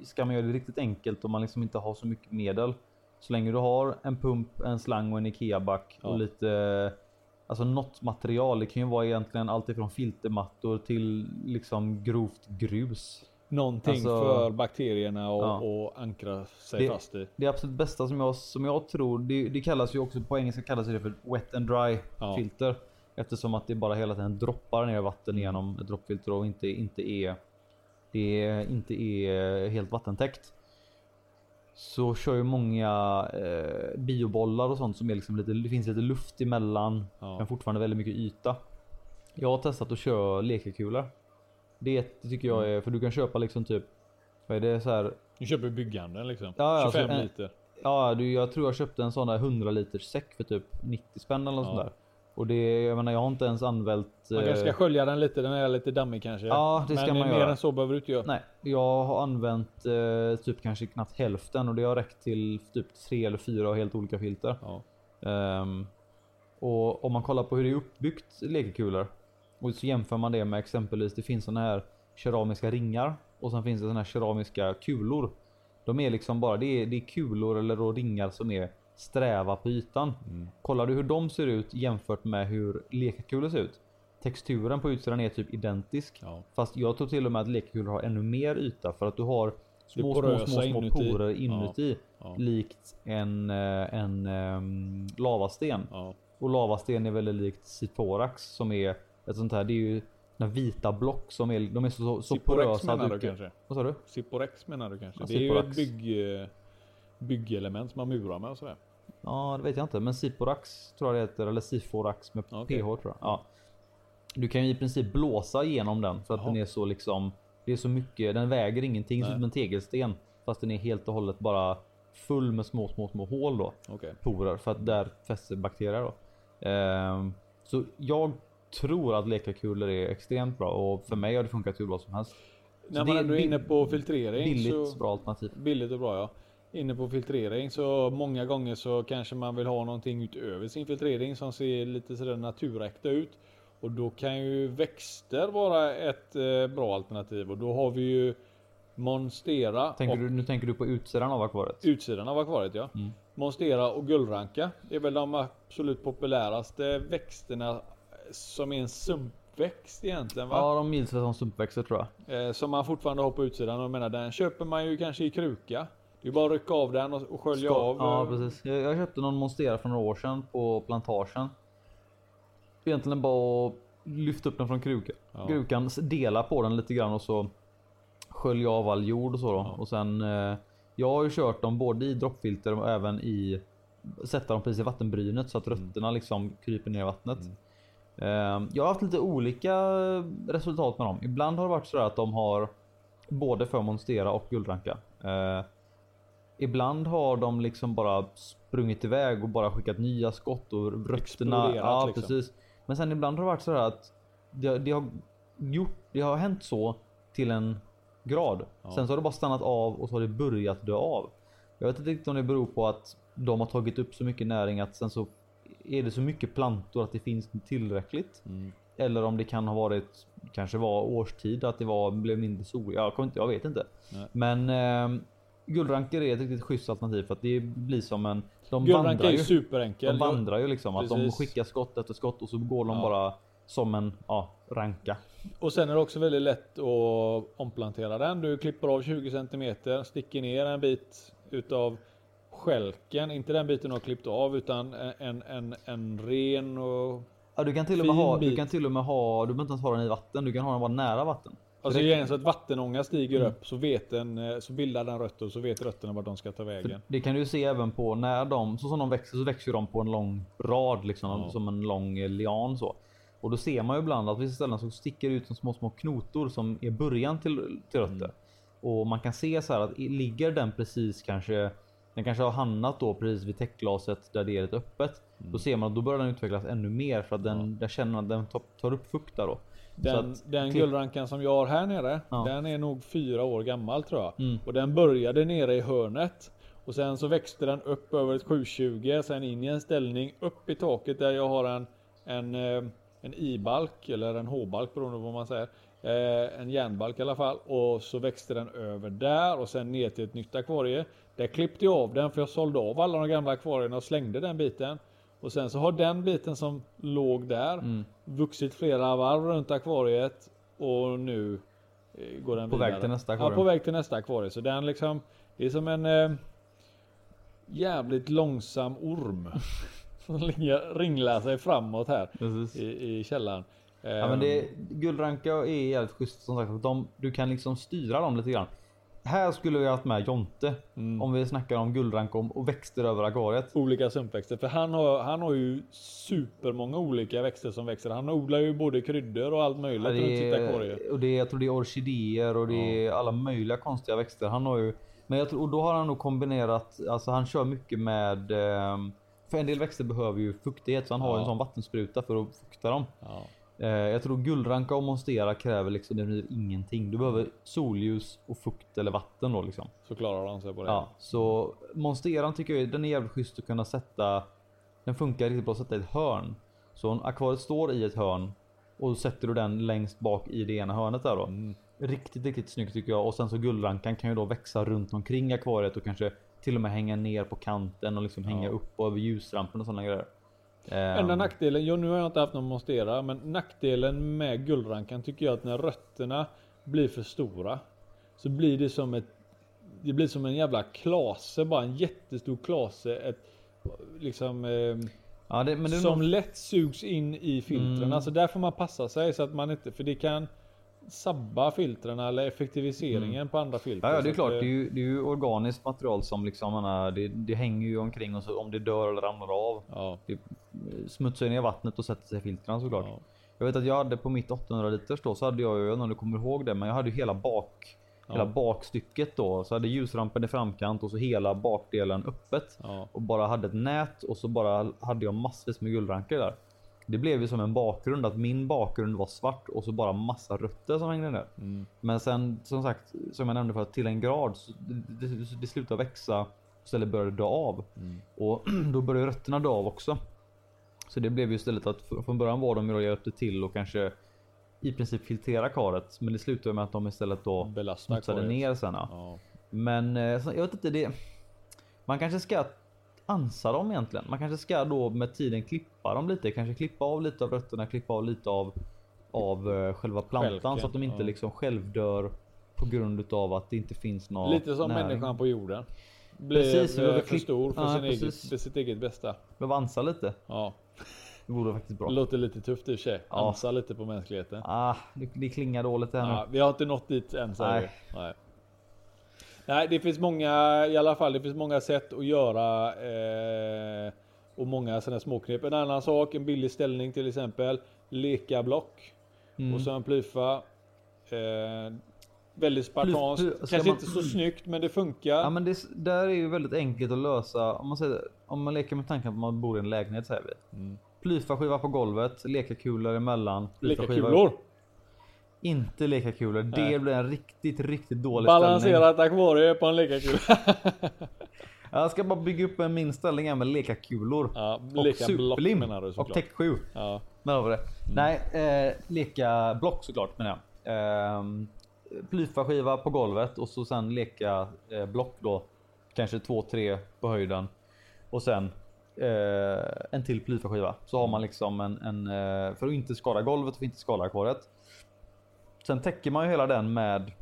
ska man göra det riktigt enkelt om man liksom inte har så mycket medel. Så länge du har en pump, en slang och en IKEA-back Ja. och lite Alltså något material. Det kan ju vara egentligen allt ifrån filtermattor till liksom grovt grus. Någonting Alltså- för bakterierna och, Ja. och ankra sig Det- fast i. Det absolut bästa som jag, som jag tror, det, det kallas ju också på engelska kallas det för wet and dry Ja. filter. Eftersom att det bara hela tiden droppar ner vatten genom ett droppfilter och inte, inte är det är, inte är helt vattentäckt. Så kör ju många eh, biobollar och sånt som är liksom lite, det finns lite luft emellan Ja. men fortfarande väldigt mycket yta. Jag har testat att köra lekekulor. Det, tycker jag är, för du kan köpa liksom typ, vad är det så här Du köper bygghandeln liksom. Ja, alltså, 25 en- liter. Ja, du, jag tror jag köpte en sån där 100 liters säck för typ 90 spänn eller något Ja. sånt där. Och det, jag menar jag har inte ens använt... Man eh, kanske ska skölja den lite, den är lite dammig kanske. Ja, det ska Men man mer göra. än så behöver du inte göra. Nej, jag har använt eh, typ kanske knappt hälften och det har räckt till typ tre eller fyra helt olika filter. Ja. Ehm, och om man kollar på hur det är uppbyggt lekekulor och så jämför man det med exempelvis det finns såna här keramiska ringar och sen finns det såna här keramiska kulor. De är liksom bara det är, det är kulor eller då ringar som är sträva på ytan. Mm. Kollar du hur de ser ut jämfört med hur lekekulor ser ut. Texturen på utsidan är typ identisk. Ja. Fast jag tror till och med att lekekulor har ännu mer yta för att du har små, små, små, små inuti. porer inuti. Ja. Likt en, eh, en um, lavasten. Ja. Och lavasten är väldigt likt Siporax som är ett sånt här. Det är ju såna vita block som är, de är så, så porösa. menar du kan- kanske? Vad sa du? Siporex menar du kanske? Ja, det är ju ett bygg, eh, byggelement som man murar med och sådär. Ja, det vet jag inte. Men Siporax tror jag det heter. Eller Siforax med okej. PH tror jag. Ja. Du kan ju i princip blåsa igenom den för att Jaha. den är så liksom. Det är så mycket. Den väger ingenting Nej. som en tegelsten fast den är helt och hållet bara full med små, små, små hål då. Okej. Porer för att där fäster bakterier då. Ehm, så jag tror att lekarkulor är extremt bra och för mig har det funkat hur bra som helst. När det man är ändå är inne på filtrering Billigt, så... bra alternativ. Billigt och bra ja. Inne på filtrering så många gånger så kanske man vill ha någonting utöver sin filtrering som ser lite sådär naturäkta ut. Och då kan ju växter vara ett eh, bra alternativ och då har vi ju Monstera Tänker du, nu tänker du på utsidan av akvariet? utsidan av akvariet ja. Mm. Monstera och guldranka är väl de absolut populäraste växterna som är en sumpväxt egentligen va? Ja, de gills väl som sumpväxter tror jag. Eh, som man fortfarande har på utsidan och menar den köper man ju kanske i kruka. Det är bara att rycka av den och, och skölja Ska- av. Ja, eh, precis. Jag, jag köpte någon monstera för några år sedan på plantagen. Egentligen bara lyfta upp den från krukan. Ja. Krukan, dela på den lite grann och så skölja av all jord och så då. Ja. Och sen eh, jag har ju kört dem både i droppfilter och även i sätta dem precis i vattenbrynet så att Mm. rötterna liksom kryper ner i vattnet. Eh, jag har haft lite olika resultat med dem. Ibland har det varit så att de har både för monstera och guldranka. Eh, Ibland har de liksom bara sprungit iväg och bara skickat nya skott och rötterna. Ja, liksom. precis. Men sen ibland har det varit så att det, det har gjort, det har hänt så till en grad. Ja. Sen så har det bara stannat av och så har det börjat dö av. Jag vet inte riktigt om det beror på att de har tagit upp så mycket näring att sen så är det så mycket plantor att det finns tillräckligt. Mm. Eller om det kan ha varit kanske var årstid att det var blev mindre sol. Jag, kommer inte, jag vet inte. Nej. Men eh, guldranker är ett riktigt schysst alternativ för att det blir som en. De Guldranka vandrar är ju ju. superenkel. De vandrar ju liksom att de skickar skott efter skott och så går de Ja. bara som en ja, ranka. Och sen är det också väldigt lätt att omplantera den. Du klipper av 20 cm, sticker ner en bit utav skälken. Inte den biten du har klippt av utan en, en, en ren och... Ja, du kan till och med ha. Du bit. kan till och med ha. Du behöver inte ens ha den i vatten. Du kan ha den bara nära vatten. Alltså det- är så att vattenånga stiger Mm. upp så vet den, eh, så bildar den rötter och så vet rötterna vart de ska ta vägen. Det kan du se även på när de så som de växer så växer de på en lång rad liksom Ja. som en lång eh, lian så. Och då ser man ju ibland att vissa ställen så sticker ut som små små knotor som är början till, till rötter. Mm. Och man kan se så här att ligger den precis kanske den kanske har hamnat då precis vid täckglaset där det är lite öppet. Då ser man att då börjar den utvecklas ännu mer för att den, Mm. Ja. där känner att den tar, upp fukt där då. Den, att- den guldrankan som jag har här nere, Ja. den är nog fyra år gammal tror jag. Mm. Och den började nere i hörnet. Och sen så växte den upp över ett 720, sen in i en ställning upp i taket där jag har en, en, eh, en i-balk, eller en h-balk beroende på vad man säger. Eh, en järnbalk i alla fall. Och så växte den över där och sen ner till ett nytt akvarie. Där klippte jag av den för jag sålde av alla de gamla akvarierna och slängde den biten. Och sen så har den biten som låg där Mm. vuxit flera varv runt akvariet och nu eh, går den På väg vidare. till nästa Ja, akvarium. på väg till nästa akvarie. Så den liksom, det är som en eh, jävligt långsam orm. som ringlar sig framåt här Precis. i, i källaren. Ja, men det, guldranka är jävligt schysst som sagt. De, du kan liksom styra dem lite grann. Här skulle vi haft med Jonte. Mm. Om vi snackar om guldranka och, växter över akvariet. Olika sumpväxter. För han har, han har ju supermånga olika växter som växer. Han odlar ju både kryddor och allt möjligt Ja, runt sitt det akvarie. är, och det jag tror det är orkidéer och det är alla möjliga konstiga växter. Han har ju, men jag tror, och då har han nog kombinerat, alltså han kör mycket med ehm, för en del växter behöver ju fuktighet så han har Ja. en sån vattenspruta för att fukta dem. Ja. Eh, jag tror guldranka och monstera kräver liksom definitivt ingenting. Du behöver solljus och fukt eller vatten då liksom. Så klarar han sig på det. Ja, så monsteran tycker jag den är jävligt schysst att kunna sätta. Den funkar riktigt bra att sätta i ett hörn. Så om akvariet står i ett hörn och sätter du den längst bak i det ena hörnet där då. Mm. Riktigt, riktigt snyggt tycker jag. Och sen så guldrankan kan ju då växa runt omkring akvariet och kanske till och med hänga ner på kanten och liksom hänga upp över ljusrampen och sådana grejer. Enda Ehm, nackdelen, jo, nu har jag inte haft någon monstera, men nackdelen med guldrankan tycker jag att när rötterna blir för stora så blir det som ett det blir som en jävla klase, bara en jättestor klase. Ett, liksom, eh, ja, det, som nog, lätt sugs in i filtren. Mm. Alltså där får man passa sig så att man inte, för det kan sabba filtren eller effektiviseringen på andra filter. ja, ja, det är klart. Det eh, är ju, det är ju organiskt material som liksom, jag menar, det, det hänger ju omkring och så om det dör eller ramlar av. Ja, Det smutsar ju ner vattnet och sätter sig i filtren såklart. ja. Jag vet att jag hade på mitt 800 liters då så hade jag, jag vet inte om du kommer ihåg det, men jag hade ju hela bak Hela bakstycket då, så hade ljusrampen i framkant och så hela bakdelen öppet. Ja. Och bara hade ett nät och så bara hade jag massvis med guldrankor där. Det blev ju som en bakgrund att min bakgrund var svart och så bara massa rötter som hängde ner. Mm. Men sen som sagt, som jag nämnde för till en grad, så det, det, det slutade växa istället började dö av. Mm. Och då började rötterna dö av också. Så det blev ju istället att från början var de ju då hjälpte till och kanske i princip filtrera karet. Men det slutade med att de istället då Belasta smutsade akvariet. ner sen. Ja. Men eh, jag vet inte det. Man kanske ska ansa dem egentligen. Man kanske ska då med tiden klippa dem lite. Kanske klippa av lite av rötterna, klippa av lite av av eh, själva plantan Stjälken, så att de inte ja. liksom självdör på grund utav att det inte finns någon Lite som näring. människan på jorden. Blev Precis, eh, för klipp- stor för, Ja, sin eget, för sitt eget bästa. Behöver ansa lite. Ja. Det vore faktiskt bra. Låter lite tufft i och för sig. Ja. Ansa lite på mänskligheten. Ah, det, det klingar dåligt här Ja, nu. vi har inte nått dit än Nej. Nej. Nej, det finns många, i alla fall, det finns många sätt att göra eh, och många sådana små knep. En annan sak, en billig ställning till exempel. Leka block Mm. och så en plyfa. Eh, väldigt spartanskt. Plyf- Kanske man- inte så snyggt, men det funkar. Ja men det, är- där är ju väldigt enkelt att lösa. Om man, säger, om man leker med tanken på att man bor i en lägenhet säger vi. Mm. Plyfaskiva på golvet, lekakulor emellan. Leka plyfaskiva kulor. upp. Inte lekakulor. Nej. Det blir en riktigt, riktigt dålig ställning. Balanserat akvarie på en lekakula. Jag ska bara bygga upp en min ställning här med lekakulor. ja, och leka block superlim. Och. Tech 7. Ja. Men var det? Nej, eh, leka block såklart menar jag. Ehm, plyfaskiva på golvet och så sen leka eh, block då. Kanske två, tre på höjden. Och sen eh, en till plyfaskiva. Så har man liksom en, en eh, för att inte skada golvet och inte skada akvariet. Sen täcker man ju hela den med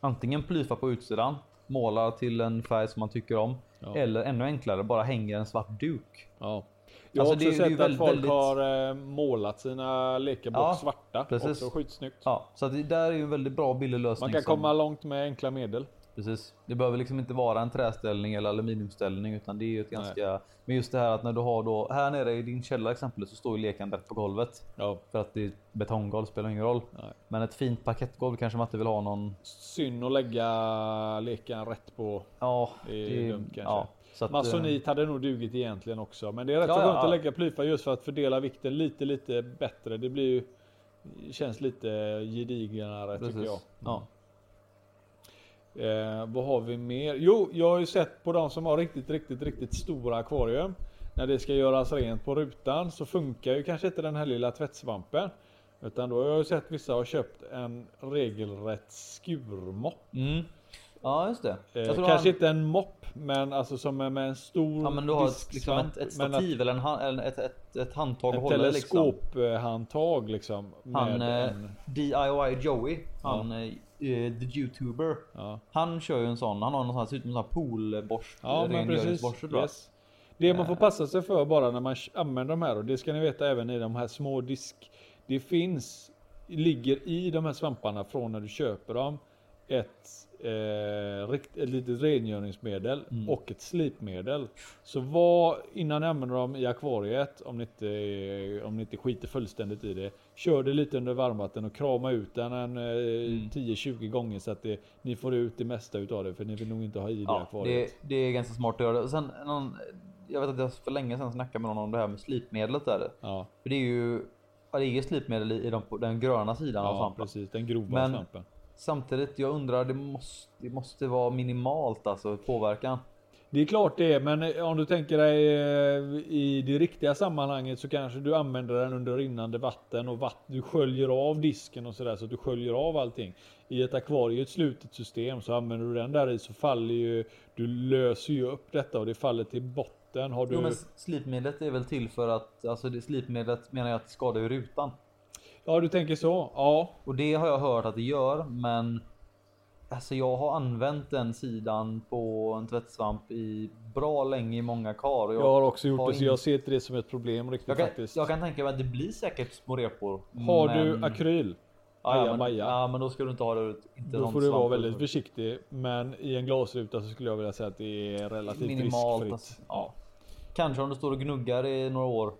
antingen plyfa på utsidan, målar till en färg som man tycker om. Ja. Eller ännu enklare, bara hänger en svart duk. Ja. Jag har Alltså, också det är- det är sett väl- att folk väldigt- har eh, målat sina lekablock Ja, svarta. precis. Också skitsnyggt. Ja, så att det där är ju en väldigt bra billig lösning. Man kan som- komma långt med enkla medel. Precis. Det behöver liksom inte vara en träställning eller aluminiumställning utan det är ju ett ganska... Men just det här att när du har då här nere i din källare exempelvis så står ju leken rätt på golvet. Ja. För att det är betonggolv spelar ingen roll. Nej. Men ett fint parkettgolv kanske man inte vill ha någon... Synd att lägga leken rätt på. Ja, Det är dumt kanske. Ja, så att, eh, Masonit hade nog dugit egentligen också. Men det är rätt Ja, så skönt ja. att lägga plyfa just för att fördela vikten lite, lite bättre. Det blir ju... Känns lite gedignare tycker precis. jag. Ja. Eh, vad har vi mer? Jo, jag har ju sett på de som har riktigt, riktigt, riktigt stora akvarium. När det ska göras rent på rutan så funkar ju kanske inte den här lilla tvättsvampen. Utan då har jag ju sett vissa ha köpt en regelrätt skurmopp. Mm. Ja, just det. Eh, kanske han- inte en mopp, men alltså som är med en stor Ja, men du har ett, liksom ett, ett men att- stativ eller, en, eller ett, ett, ett handtag att ett hålla liksom. teleskophandtag liksom. Han med eh, en, DIY Joey, han eh, eh, the youtuber. ja. Han kör ju en sån, han har någon sån här, ser ut som en sån här poolborst, Ja men precis. Yes. Det man får passa sig för bara när man använder de här och det ska ni veta även i de här små disk. Det finns, ligger i de här svamparna från när du köper dem ett, eh, rikt, ett litet rengöringsmedel Mm. och ett slipmedel. Så var innan ni använder dem i akvariet, om ni, inte, om ni inte skiter fullständigt i det, kör det lite under varmvatten och krama ut den en eh, Mm. 10-20 gånger så att det, ni får ut det mesta utav det för ni vill nog inte ha i det Ja, akvariet. det, det är ganska smart att göra det. Sen, någon, jag vet att jag för länge sedan snackade med någon om det här med slipmedlet där. Ja. För det är ju, det är slipmedel i, de, den gröna sidan av Ja, svampen. precis. Den grova Men- svampen. Samtidigt, jag undrar, det måste, det måste vara minimalt alltså påverkan. Det är klart det är, men eh, om du tänker dig eh, i det riktiga sammanhanget så kanske du använder den under rinnande vatten och vatt, du sköljer av disken och sådär så att du sköljer av allting. I ett akvarie, ett slutet system, så använder du den där i så faller ju, du löser ju upp detta och det faller till botten. Har du... Jo men slipmedlet är väl till för att, alltså det slipmedlet menar jag att skadar ju rutan. Ja, du tänker så? Ja. Och det har jag hört att det gör, men Alltså jag har använt den sidan på en tvättsvamp i bra länge i många kar. och Jag har också gjort har det så in- jag ser inte det som ett problem riktigt jag kan, faktiskt. jag kan tänka mig att det blir säkert små repor. Har men- du akryl? Ja, ja, Aja, men, ja men då ska du inte ha det. Inte Då får du vara väldigt försiktig. Men i en glasruta så skulle jag vilja säga att det är relativt Minimalt. riskfritt. Alltså. Ja. Kanske om du står och gnuggar i några år.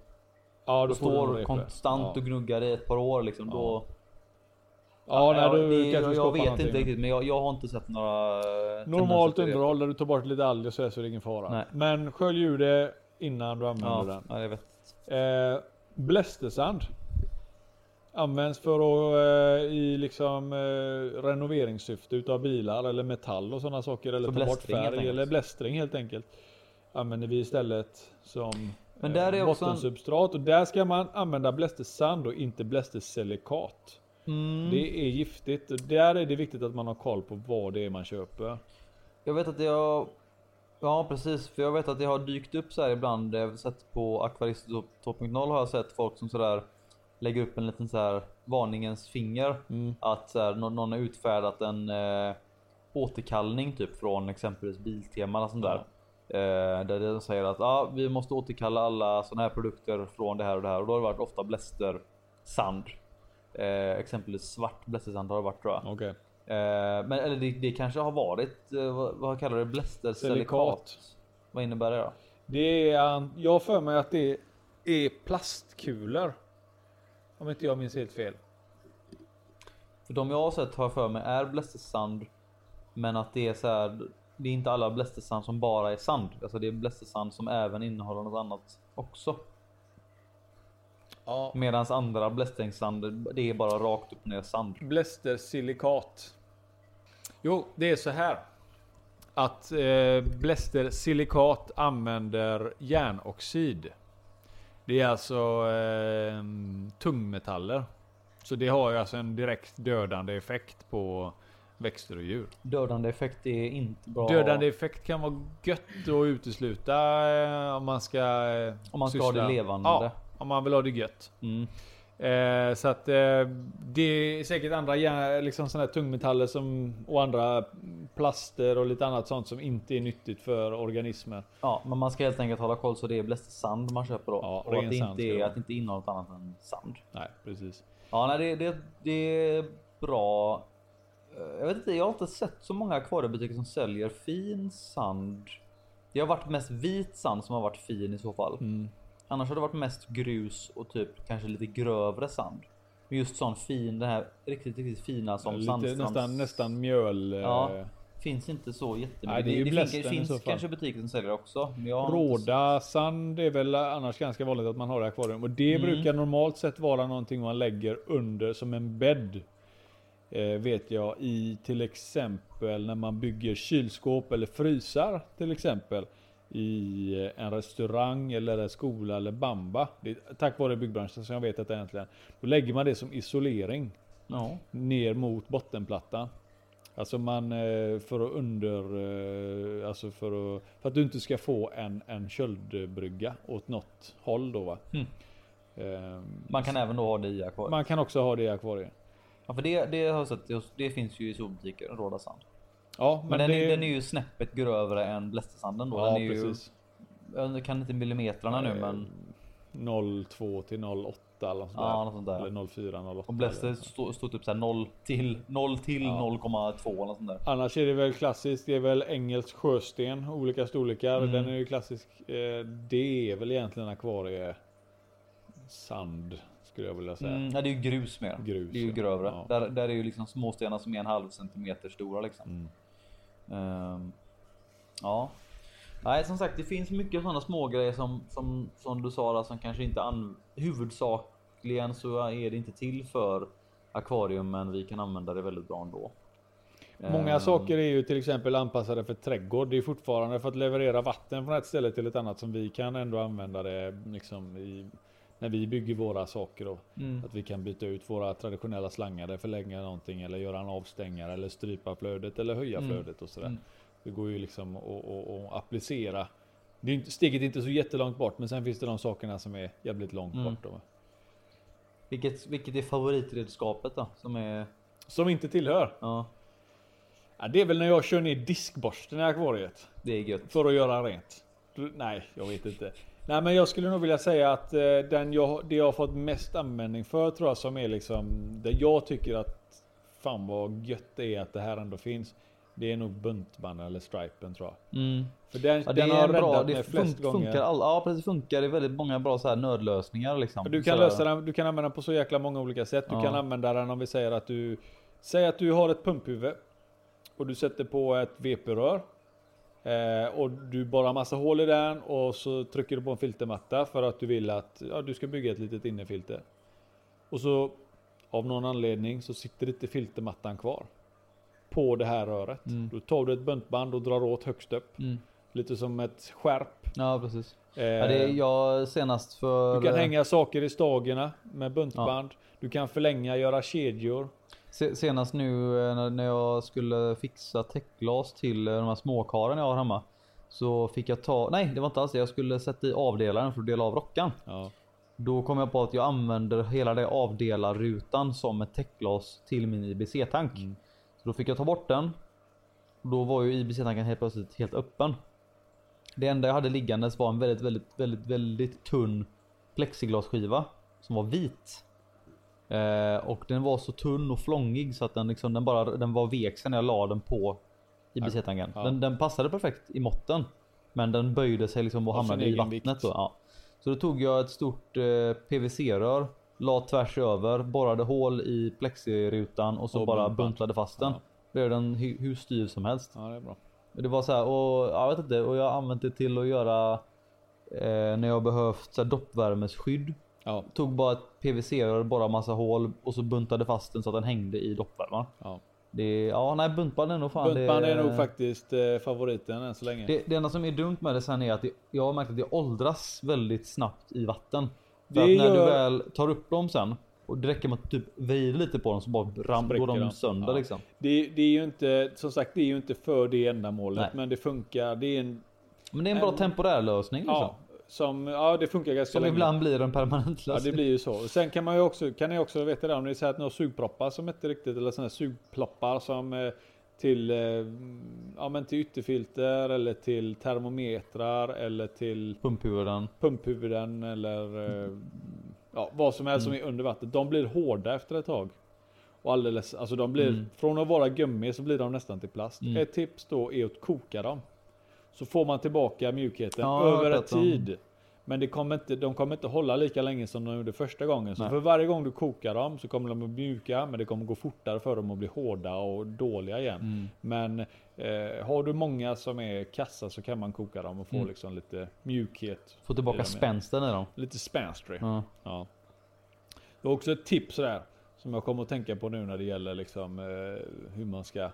Ja, och då du står repre. konstant ja. och gnuggar i ett par år liksom. Ja. Då, Ja, nej, du det, kanske jag, vet inte riktigt, men jag, jag har inte sett några Normalt underhåll där du tar bort lite alger så är så är det ingen fara. Nej. Men skölj ur det innan du använder Ja, den. ja, jag. Eh, blästersand. Används för att eh, i liksom eh, renoveringssyfte utav bilar eller metall och sådana saker. Eller För ta bort färg eller blästring helt enkelt. Använder vi istället som Men där är också en- bottensubstrat. Och där ska man använda blästersand och inte blästersilikat. Mm. Det är giftigt och där är det viktigt att man har koll på vad det är man köper. Jag vet att jag... Ja precis, för jag vet att det har dykt upp så här ibland. Jag har sett på Akvarist 2.0 har jag sett folk som sådär lägger upp en liten så här varningens finger. Mm. Att så här, någon, någon har utfärdat en eh, återkallning typ från exempelvis Biltema eller sånt där. Eh, där de säger att ah, vi måste återkalla alla sådana här produkter från det här och det här. Och då har det varit ofta bläster sand. Eh, exempelvis svart blästersand har det varit tror jag. Okej. Eh, men eller det, det kanske har varit, eh, vad, vad kallar det, blästersilikat? Silikat. Vad innebär det då? Det är, an- jag har för mig att det är plastkulor. Om inte jag minns helt fel. För de jag har sett har jag för mig är blästersand. Men att det är så här, det är inte alla blästersand som bara är sand. Alltså det är blästersand som även innehåller något annat också. Ja. Medans andra blästringssand, det är bara rakt upp och ner sand. Blästersilikat. Jo, det är så här. Att eh, blästersilikat använder järnoxid. Det är alltså eh, tungmetaller. Så det har ju alltså en direkt dödande effekt på växter och djur. Dödande effekt är inte bra. Dödande effekt kan vara gött att utesluta eh, om man ska... eh, Om man ska ha det levande. Ja, om man vill ha det gött. Mm. Eh, så att eh, det är säkert andra liksom såna här tungmetaller som, och andra plaster och lite annat sånt som inte är nyttigt för organismer. Ja, men man ska helt enkelt hålla koll så det är blästersand man köper då. Ja, och att det, sand inte är, att det inte innehåller något annat än sand. Nej, precis. Ja, nej, det, det, det är bra. Jag vet inte, jag har inte sett så många akvariebutiker som säljer fin sand. Det har varit mest vit sand som har varit fin i så fall. Mm. Annars har det varit mest grus och typ kanske lite grövre sand. Men just sån fin, den här riktigt, riktigt fina som Lite, sandstrands... nästan, nästan mjöl... eh, Ja. Finns inte så jättemycket. Nej, det det, det finns kanske butiker som säljer också. Råda sand är väl annars ganska vanligt att man har i akvarium. Och det Mm. brukar normalt sett vara någonting man lägger under som en bädd. Eh, vet jag i till exempel när man bygger kylskåp eller frysar till exempel. I eh, en restaurang eller en skola eller bamba. Tack vare byggbranschen som jag vet att det egentligen. Då lägger man det som isolering Ja. ner mot bottenplattan. Alltså man eh, för att under, alltså för att, för att du inte ska få en, en köldbrygga åt något håll då va. Mm. Ehm, Man kan även då ha det i akvariet. man kan också ha det i akvariet. Ja, för det, det har jag sett. Det finns ju i zoobutiker, råda sand. Ja, Men, men, den, det, är, den är ju snäppet grövre än blästersanden då. Ja, den är precis. Ju, jag kan inte millimetrarna nu men 02 till 08 eller något sånt ja, där. sånt där. Eller 04, 08. Och bläster står stå typ såhär 0 till 0 till Ja. 0,2 eller något sånt där. Annars är det väl klassiskt, det är väl engelsk sjösten, olika storlekar. Mm. Den är ju klassisk. Eh, det är väl egentligen akvarie sand skulle jag vilja säga. Mm, nej, det är ju grus mer. Grus, det är ju grövre. Ja. Där, där är ju liksom småstenar som är en halv centimeter stora liksom. Mm. Ehm, ja. Nej som sagt det finns mycket sådana små grejer som, som, som du sa där, som kanske inte an, huvudsakligen så är det inte till för akvarium men vi kan använda det väldigt bra ändå. Många Ehm, saker är ju till exempel anpassade för trädgård. Det är fortfarande för att leverera vatten från ett ställe till ett annat som vi kan ändå använda det liksom i, när vi bygger våra saker. Då. Mm. Att vi kan byta ut våra traditionella slangar, förlänga någonting eller göra en avstängare eller strypa flödet eller höja Mm. flödet och sådär. Mm. Det går ju liksom att, applicera. Det är inte, steget är inte så jättelångt bort men sen finns det de sakerna som är jävligt långt Mm. bort. Då. Vilket, vilket är favoritredskapet då? Som är... Som inte tillhör. Ja, Ja, det är väl när jag kör ner diskborsten i akvariet. det är gött. För att göra rent. Nej, jag vet inte. Nej men jag skulle nog vilja säga att eh, den jag, det jag har fått mest användning för tror jag som är liksom det jag tycker att fan vad gött det är att det här ändå finns. Det är nog buntband eller stripen tror jag. Mm. För den, Ja, den är har bra, räddat det mig fun flest gånger. funkar, all, ja precis funkar i väldigt många bra så här nödlösningar liksom. Du kan så lösa den, du kan använda den på så jäkla många olika sätt. Du Ja. kan använda den om vi säger att du Säg att du har ett pumphuvud och du sätter på ett VP-rör eh, och du borrar massa hål i den och så trycker du på en filtermatta för att du vill att ja, du ska bygga ett litet innefilter. Och så av någon anledning så sitter inte filtermattan kvar på det här röret. Mm. Då tar du ett buntband och drar åt högst upp. Mm. Lite som ett skärp. Ja precis. Eh, Ja, det är jag senast för... du kan hänga saker i stagerna med buntband. Du kan förlänga, göra kedjor. Se- Senast nu eh, när- när jag skulle fixa täckglas till eh, de här småkaren jag har hemma. Så fick jag ta, nej det var inte alls det. Jag skulle sätta i avdelaren för att dela av rockan. Ja. Då kom jag på att jag använder hela det avdelarrutan som ett täckglas till min IBC-tank. Mm. Så då fick jag ta bort den. Då var ju IBC-tanken helt plötsligt helt öppen. Det enda jag hade liggandes var en väldigt, väldigt, väldigt, väldigt tunn plexiglasskiva som var vit. Eh, och den var så tunn och flångig så att den liksom, den bara, den var vek sen jag la den på IBC-tanken. Ja. Den, den passade perfekt i måtten. Men den böjde sig liksom och hamnade i vattnet då. Ja. Så då tog jag ett stort eh, PVC-rör, la tvärs över, borrade hål i plexirutan och så Och bara buntlade fast den. Ja. Blev den hu- hur styv som helst. ja, det är bra. Det var så här och jag vet inte och jag använt det till att göra eh, när jag behövt så här doppvärmesskydd. Ja, Tog bara ett PVC-rör, bara massa hål och så buntade fast den så att den hängde i doppvärmaren. ja. Det, ja nej buntband är nog fan Buntband det, är nog faktiskt eh, favoriten än så länge. det, det enda som är dumt med det sen är att det, jag har märkt att det åldras väldigt snabbt i vatten. För Det att när du väl tar upp dem sen och det räcker med att typ vrida lite på dem så bara ram, går de de. sönder Ja. liksom. Det, det är ju inte, som sagt, det är ju inte för det ändamålet. Nej. Men det funkar. Det är en, Men det är en bra En- temporär lösning liksom. ja, som, ja, det funkar ganska Som länge. ibland blir en permanent Ja, lösning. det blir ju så. Sen kan man ju också, kan ni också veta det om ni säger att ni har sugproppar som inte riktigt, eller sådana här sugploppar som eh, till, eh, ja men till ytterfilter eller till termometrar eller till Pumphuvuden. pumphuvuden eller eh, ja, vad som helst som är under vattnet. De blir hårda efter ett tag. Och alldeles, alltså de blir, Mm. från att vara gummi så blir de nästan till plast. Mm. Ett tips då är att koka dem. Så får man tillbaka mjukheten Ja, över tid. Men det kommer inte, de kommer inte hålla lika länge som de gjorde första gången. Så Nej. för varje gång du kokar dem så kommer de att mjuka. Men det kommer gå fortare för dem att bli hårda och dåliga igen. Mm. Men eh, har du många som är kassa så kan man koka dem och få Mm. liksom lite mjukhet. Få tillbaka spänsten i dem. Lite spänstrig. Ja. Ja. Det var också ett tips där. Som jag kommer att tänka på nu när det gäller liksom eh, hur man ska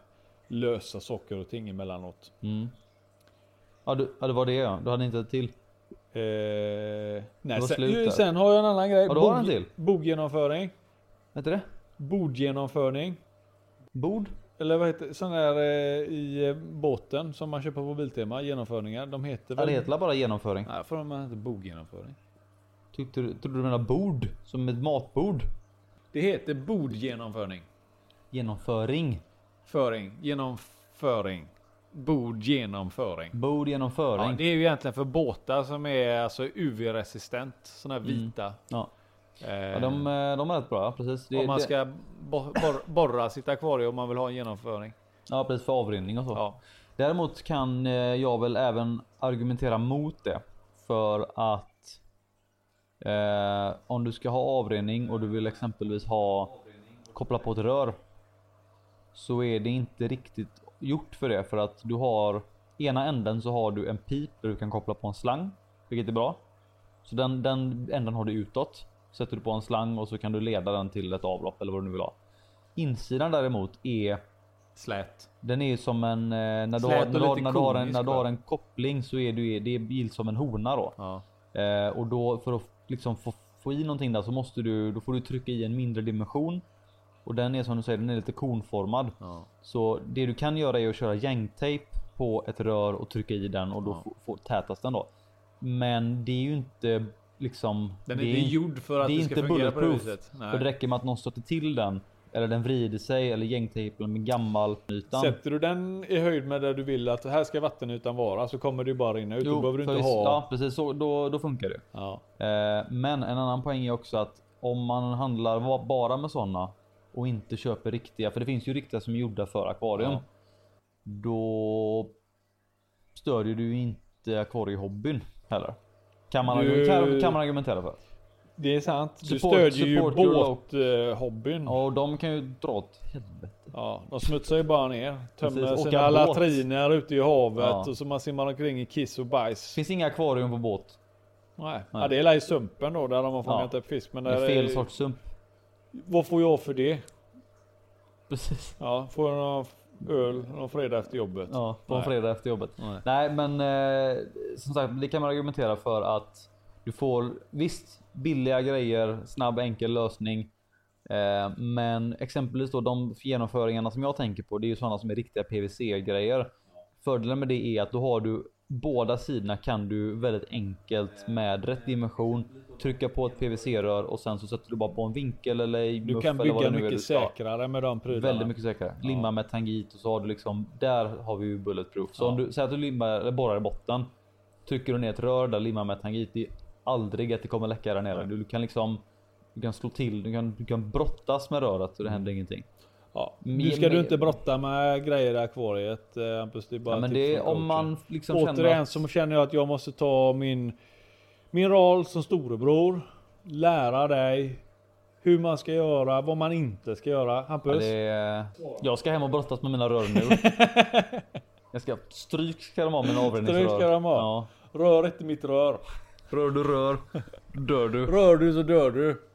lösa saker och ting emellanåt. Mm. Ja, du, ja det var det ja. Du hade inte ett till. Eh, nej, sen, där. sen har jag en annan grej. Ja, du har en till. Boggenomföring. Vad heter det? Bordgenomföring. Bord? Eller vad heter sån där eh, i eh, båten som man köper på Biltema. Genomförningar. De heter Ja, det heter väl bara genomföring. Nej, för de heter boggenomföring. Tyckte du, trodde du menade bord? Som ett matbord? Det heter bordgenomföring. Genomföring. Föring. Genomföring. Bordgenomföring. Bord genomföring. Ja, det är ju egentligen för båtar som är alltså UV-resistent. Såna här Mm. vita. Ja. Eh, Ja, de, eh, de är rätt bra, precis. Det, om man det, ska bo- bor- borra sitt akvarium om man vill ha en genomföring. Ja, precis för avrinning och så. Ja. Däremot kan eh, jag väl även argumentera mot det. För att eh, om du ska ha avrinning och du vill exempelvis ha koppla på ett rör. Så är det inte riktigt gjort för det för att du har ena änden så har du en pip där du kan koppla på en slang. Vilket är bra. Så den, den änden har du utåt. Sätter du på en slang och så kan du leda den till ett avlopp eller vad du nu vill ha. Insidan däremot är Slät. den är som en, eh, när du, har, när, du när, du har en, när du har en koppling så är du, det är bil som en hona då. Ja. Eh, och då för att liksom få, få i någonting där så måste du, då får du trycka i en mindre dimension. Och den är som du säger, den är lite konformad. Ja. Så det du kan göra är att köra gängtejp på ett rör och trycka i den och då Ja. får, tätas den då. Men det är ju inte liksom. Den är det inte in- gjord för att det det, är ska inte fungera på det viset. För det räcker med att någon stöter till den. Eller den vrider sig eller gängtejpen med gammal ytan. Sätter du den i höjd med där du vill att här ska vattenytan vara så kommer det ju bara rinna ut. då behöver du inte visst- ha... Ja precis, så, då, då funkar det. Ja. Eh, men en annan poäng är också att om man handlar bara med sådana och inte köper riktiga, för det finns ju riktiga som är gjorda för akvarium. Ja. Då stödjer du inte akvariehobbyn heller. Kan man, Du- kan man argumentera för. Det är sant. Du Support- stödjer ju båthobbyn. Ja. Och de kan ju dra åt helvete. de smutsar ju bara ner. Tömmer Precis, sina latriner ute i havet Ja. och så man simmar omkring i kiss och bajs. Finns inga akvarium på båt. Nej. Nej. Ja, det är i sumpen då där de har fångat Ja. upp fisk. Men Det är fel sorts sump. Vad får jag för det? Precis. Ja, får jag någon öl någon fredag efter jobbet? Ja, på en Nej. fredag efter jobbet. Nej. Nej men eh, som sagt det kan man argumentera för att du får visst billiga grejer, snabb enkel lösning. Eh, men exempelvis då de genomföringarna som jag tänker på det är ju sådana som är riktiga PVC grejer. Fördelen med det är att då har du båda sidorna kan du väldigt enkelt med rätt dimension trycka på ett PVC-rör och sen så sätter du bara på en vinkel eller i Du kan bygga är mycket ska. säkrare med de prylarna. Väldigt mycket säkrare. Limma med tangit och så har du liksom, där har vi ju bulletproof. Så Ja. om du säger att du limmar, eller borrar i botten. Trycker du ner ett rör där limmar med tangit. Det är aldrig att det kommer läcka där nere. Du kan liksom du kan slå till, du kan, du kan brottas med röret och det händer ingenting. Ja. Nu ska du inte brotta med grejer i akvariet eh, Hampus. Det är bara Ja, men tips det är om man liksom känner Återigen att, så känner jag att jag måste ta min, min roll som storebror. Lära dig hur man ska göra, vad man inte ska göra. ja, Hampus? det är, Jag ska hem och brottas med mina rör nu. jag ska stryk ska de ha mina avredningsrör. Stryk ska de ha. Ja. Rör inte mitt rör. Rör du rör, dör du. Rör du så dör du.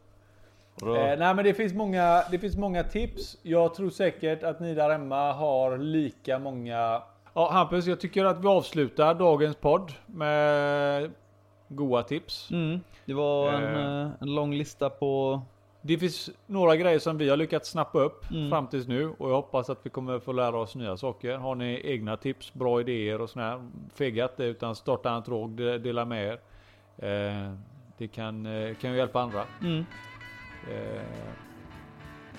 Eh, nej men det finns, många, det finns många tips. Jag tror säkert att ni där hemma har lika många. Ja Hampus, jag tycker att vi avslutar dagens podd med goa tips. Mm, det var en, Eh. eh, en lång lista på Det finns några grejer som vi har lyckats snappa upp Mm. fram tills nu och jag hoppas att vi kommer få lära oss nya saker. Har ni egna tips, bra idéer och sådär, fega inte utan starta en tråd, de- dela med er. Eh, det kan, eh, kan ju hjälpa andra. Mm. Eh,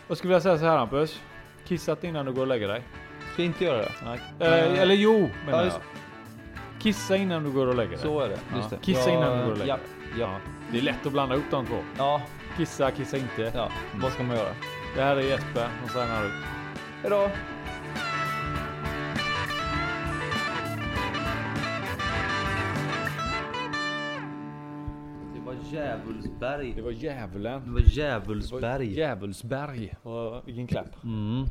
vad skulle jag säga så här Hampus? Kissa inte innan du går och lägger dig. Ska inte göra det. Nej. Eh, eller jo, menar Ja, jag. Kissa innan du går och lägger dig. Så är det. Ja. Det. Kissa Ja, innan du går och lägger ja, dig. ja, Det är lätt att blanda upp de två. ja, Kissa, kissa inte. ja. Vad ska man göra? Det här är Jesper som signar ut. Hejdå! Djävulsberg. Det var djävulen. Det var Djävulsberg. Djävulsberg. Och vilken klapp. Mm.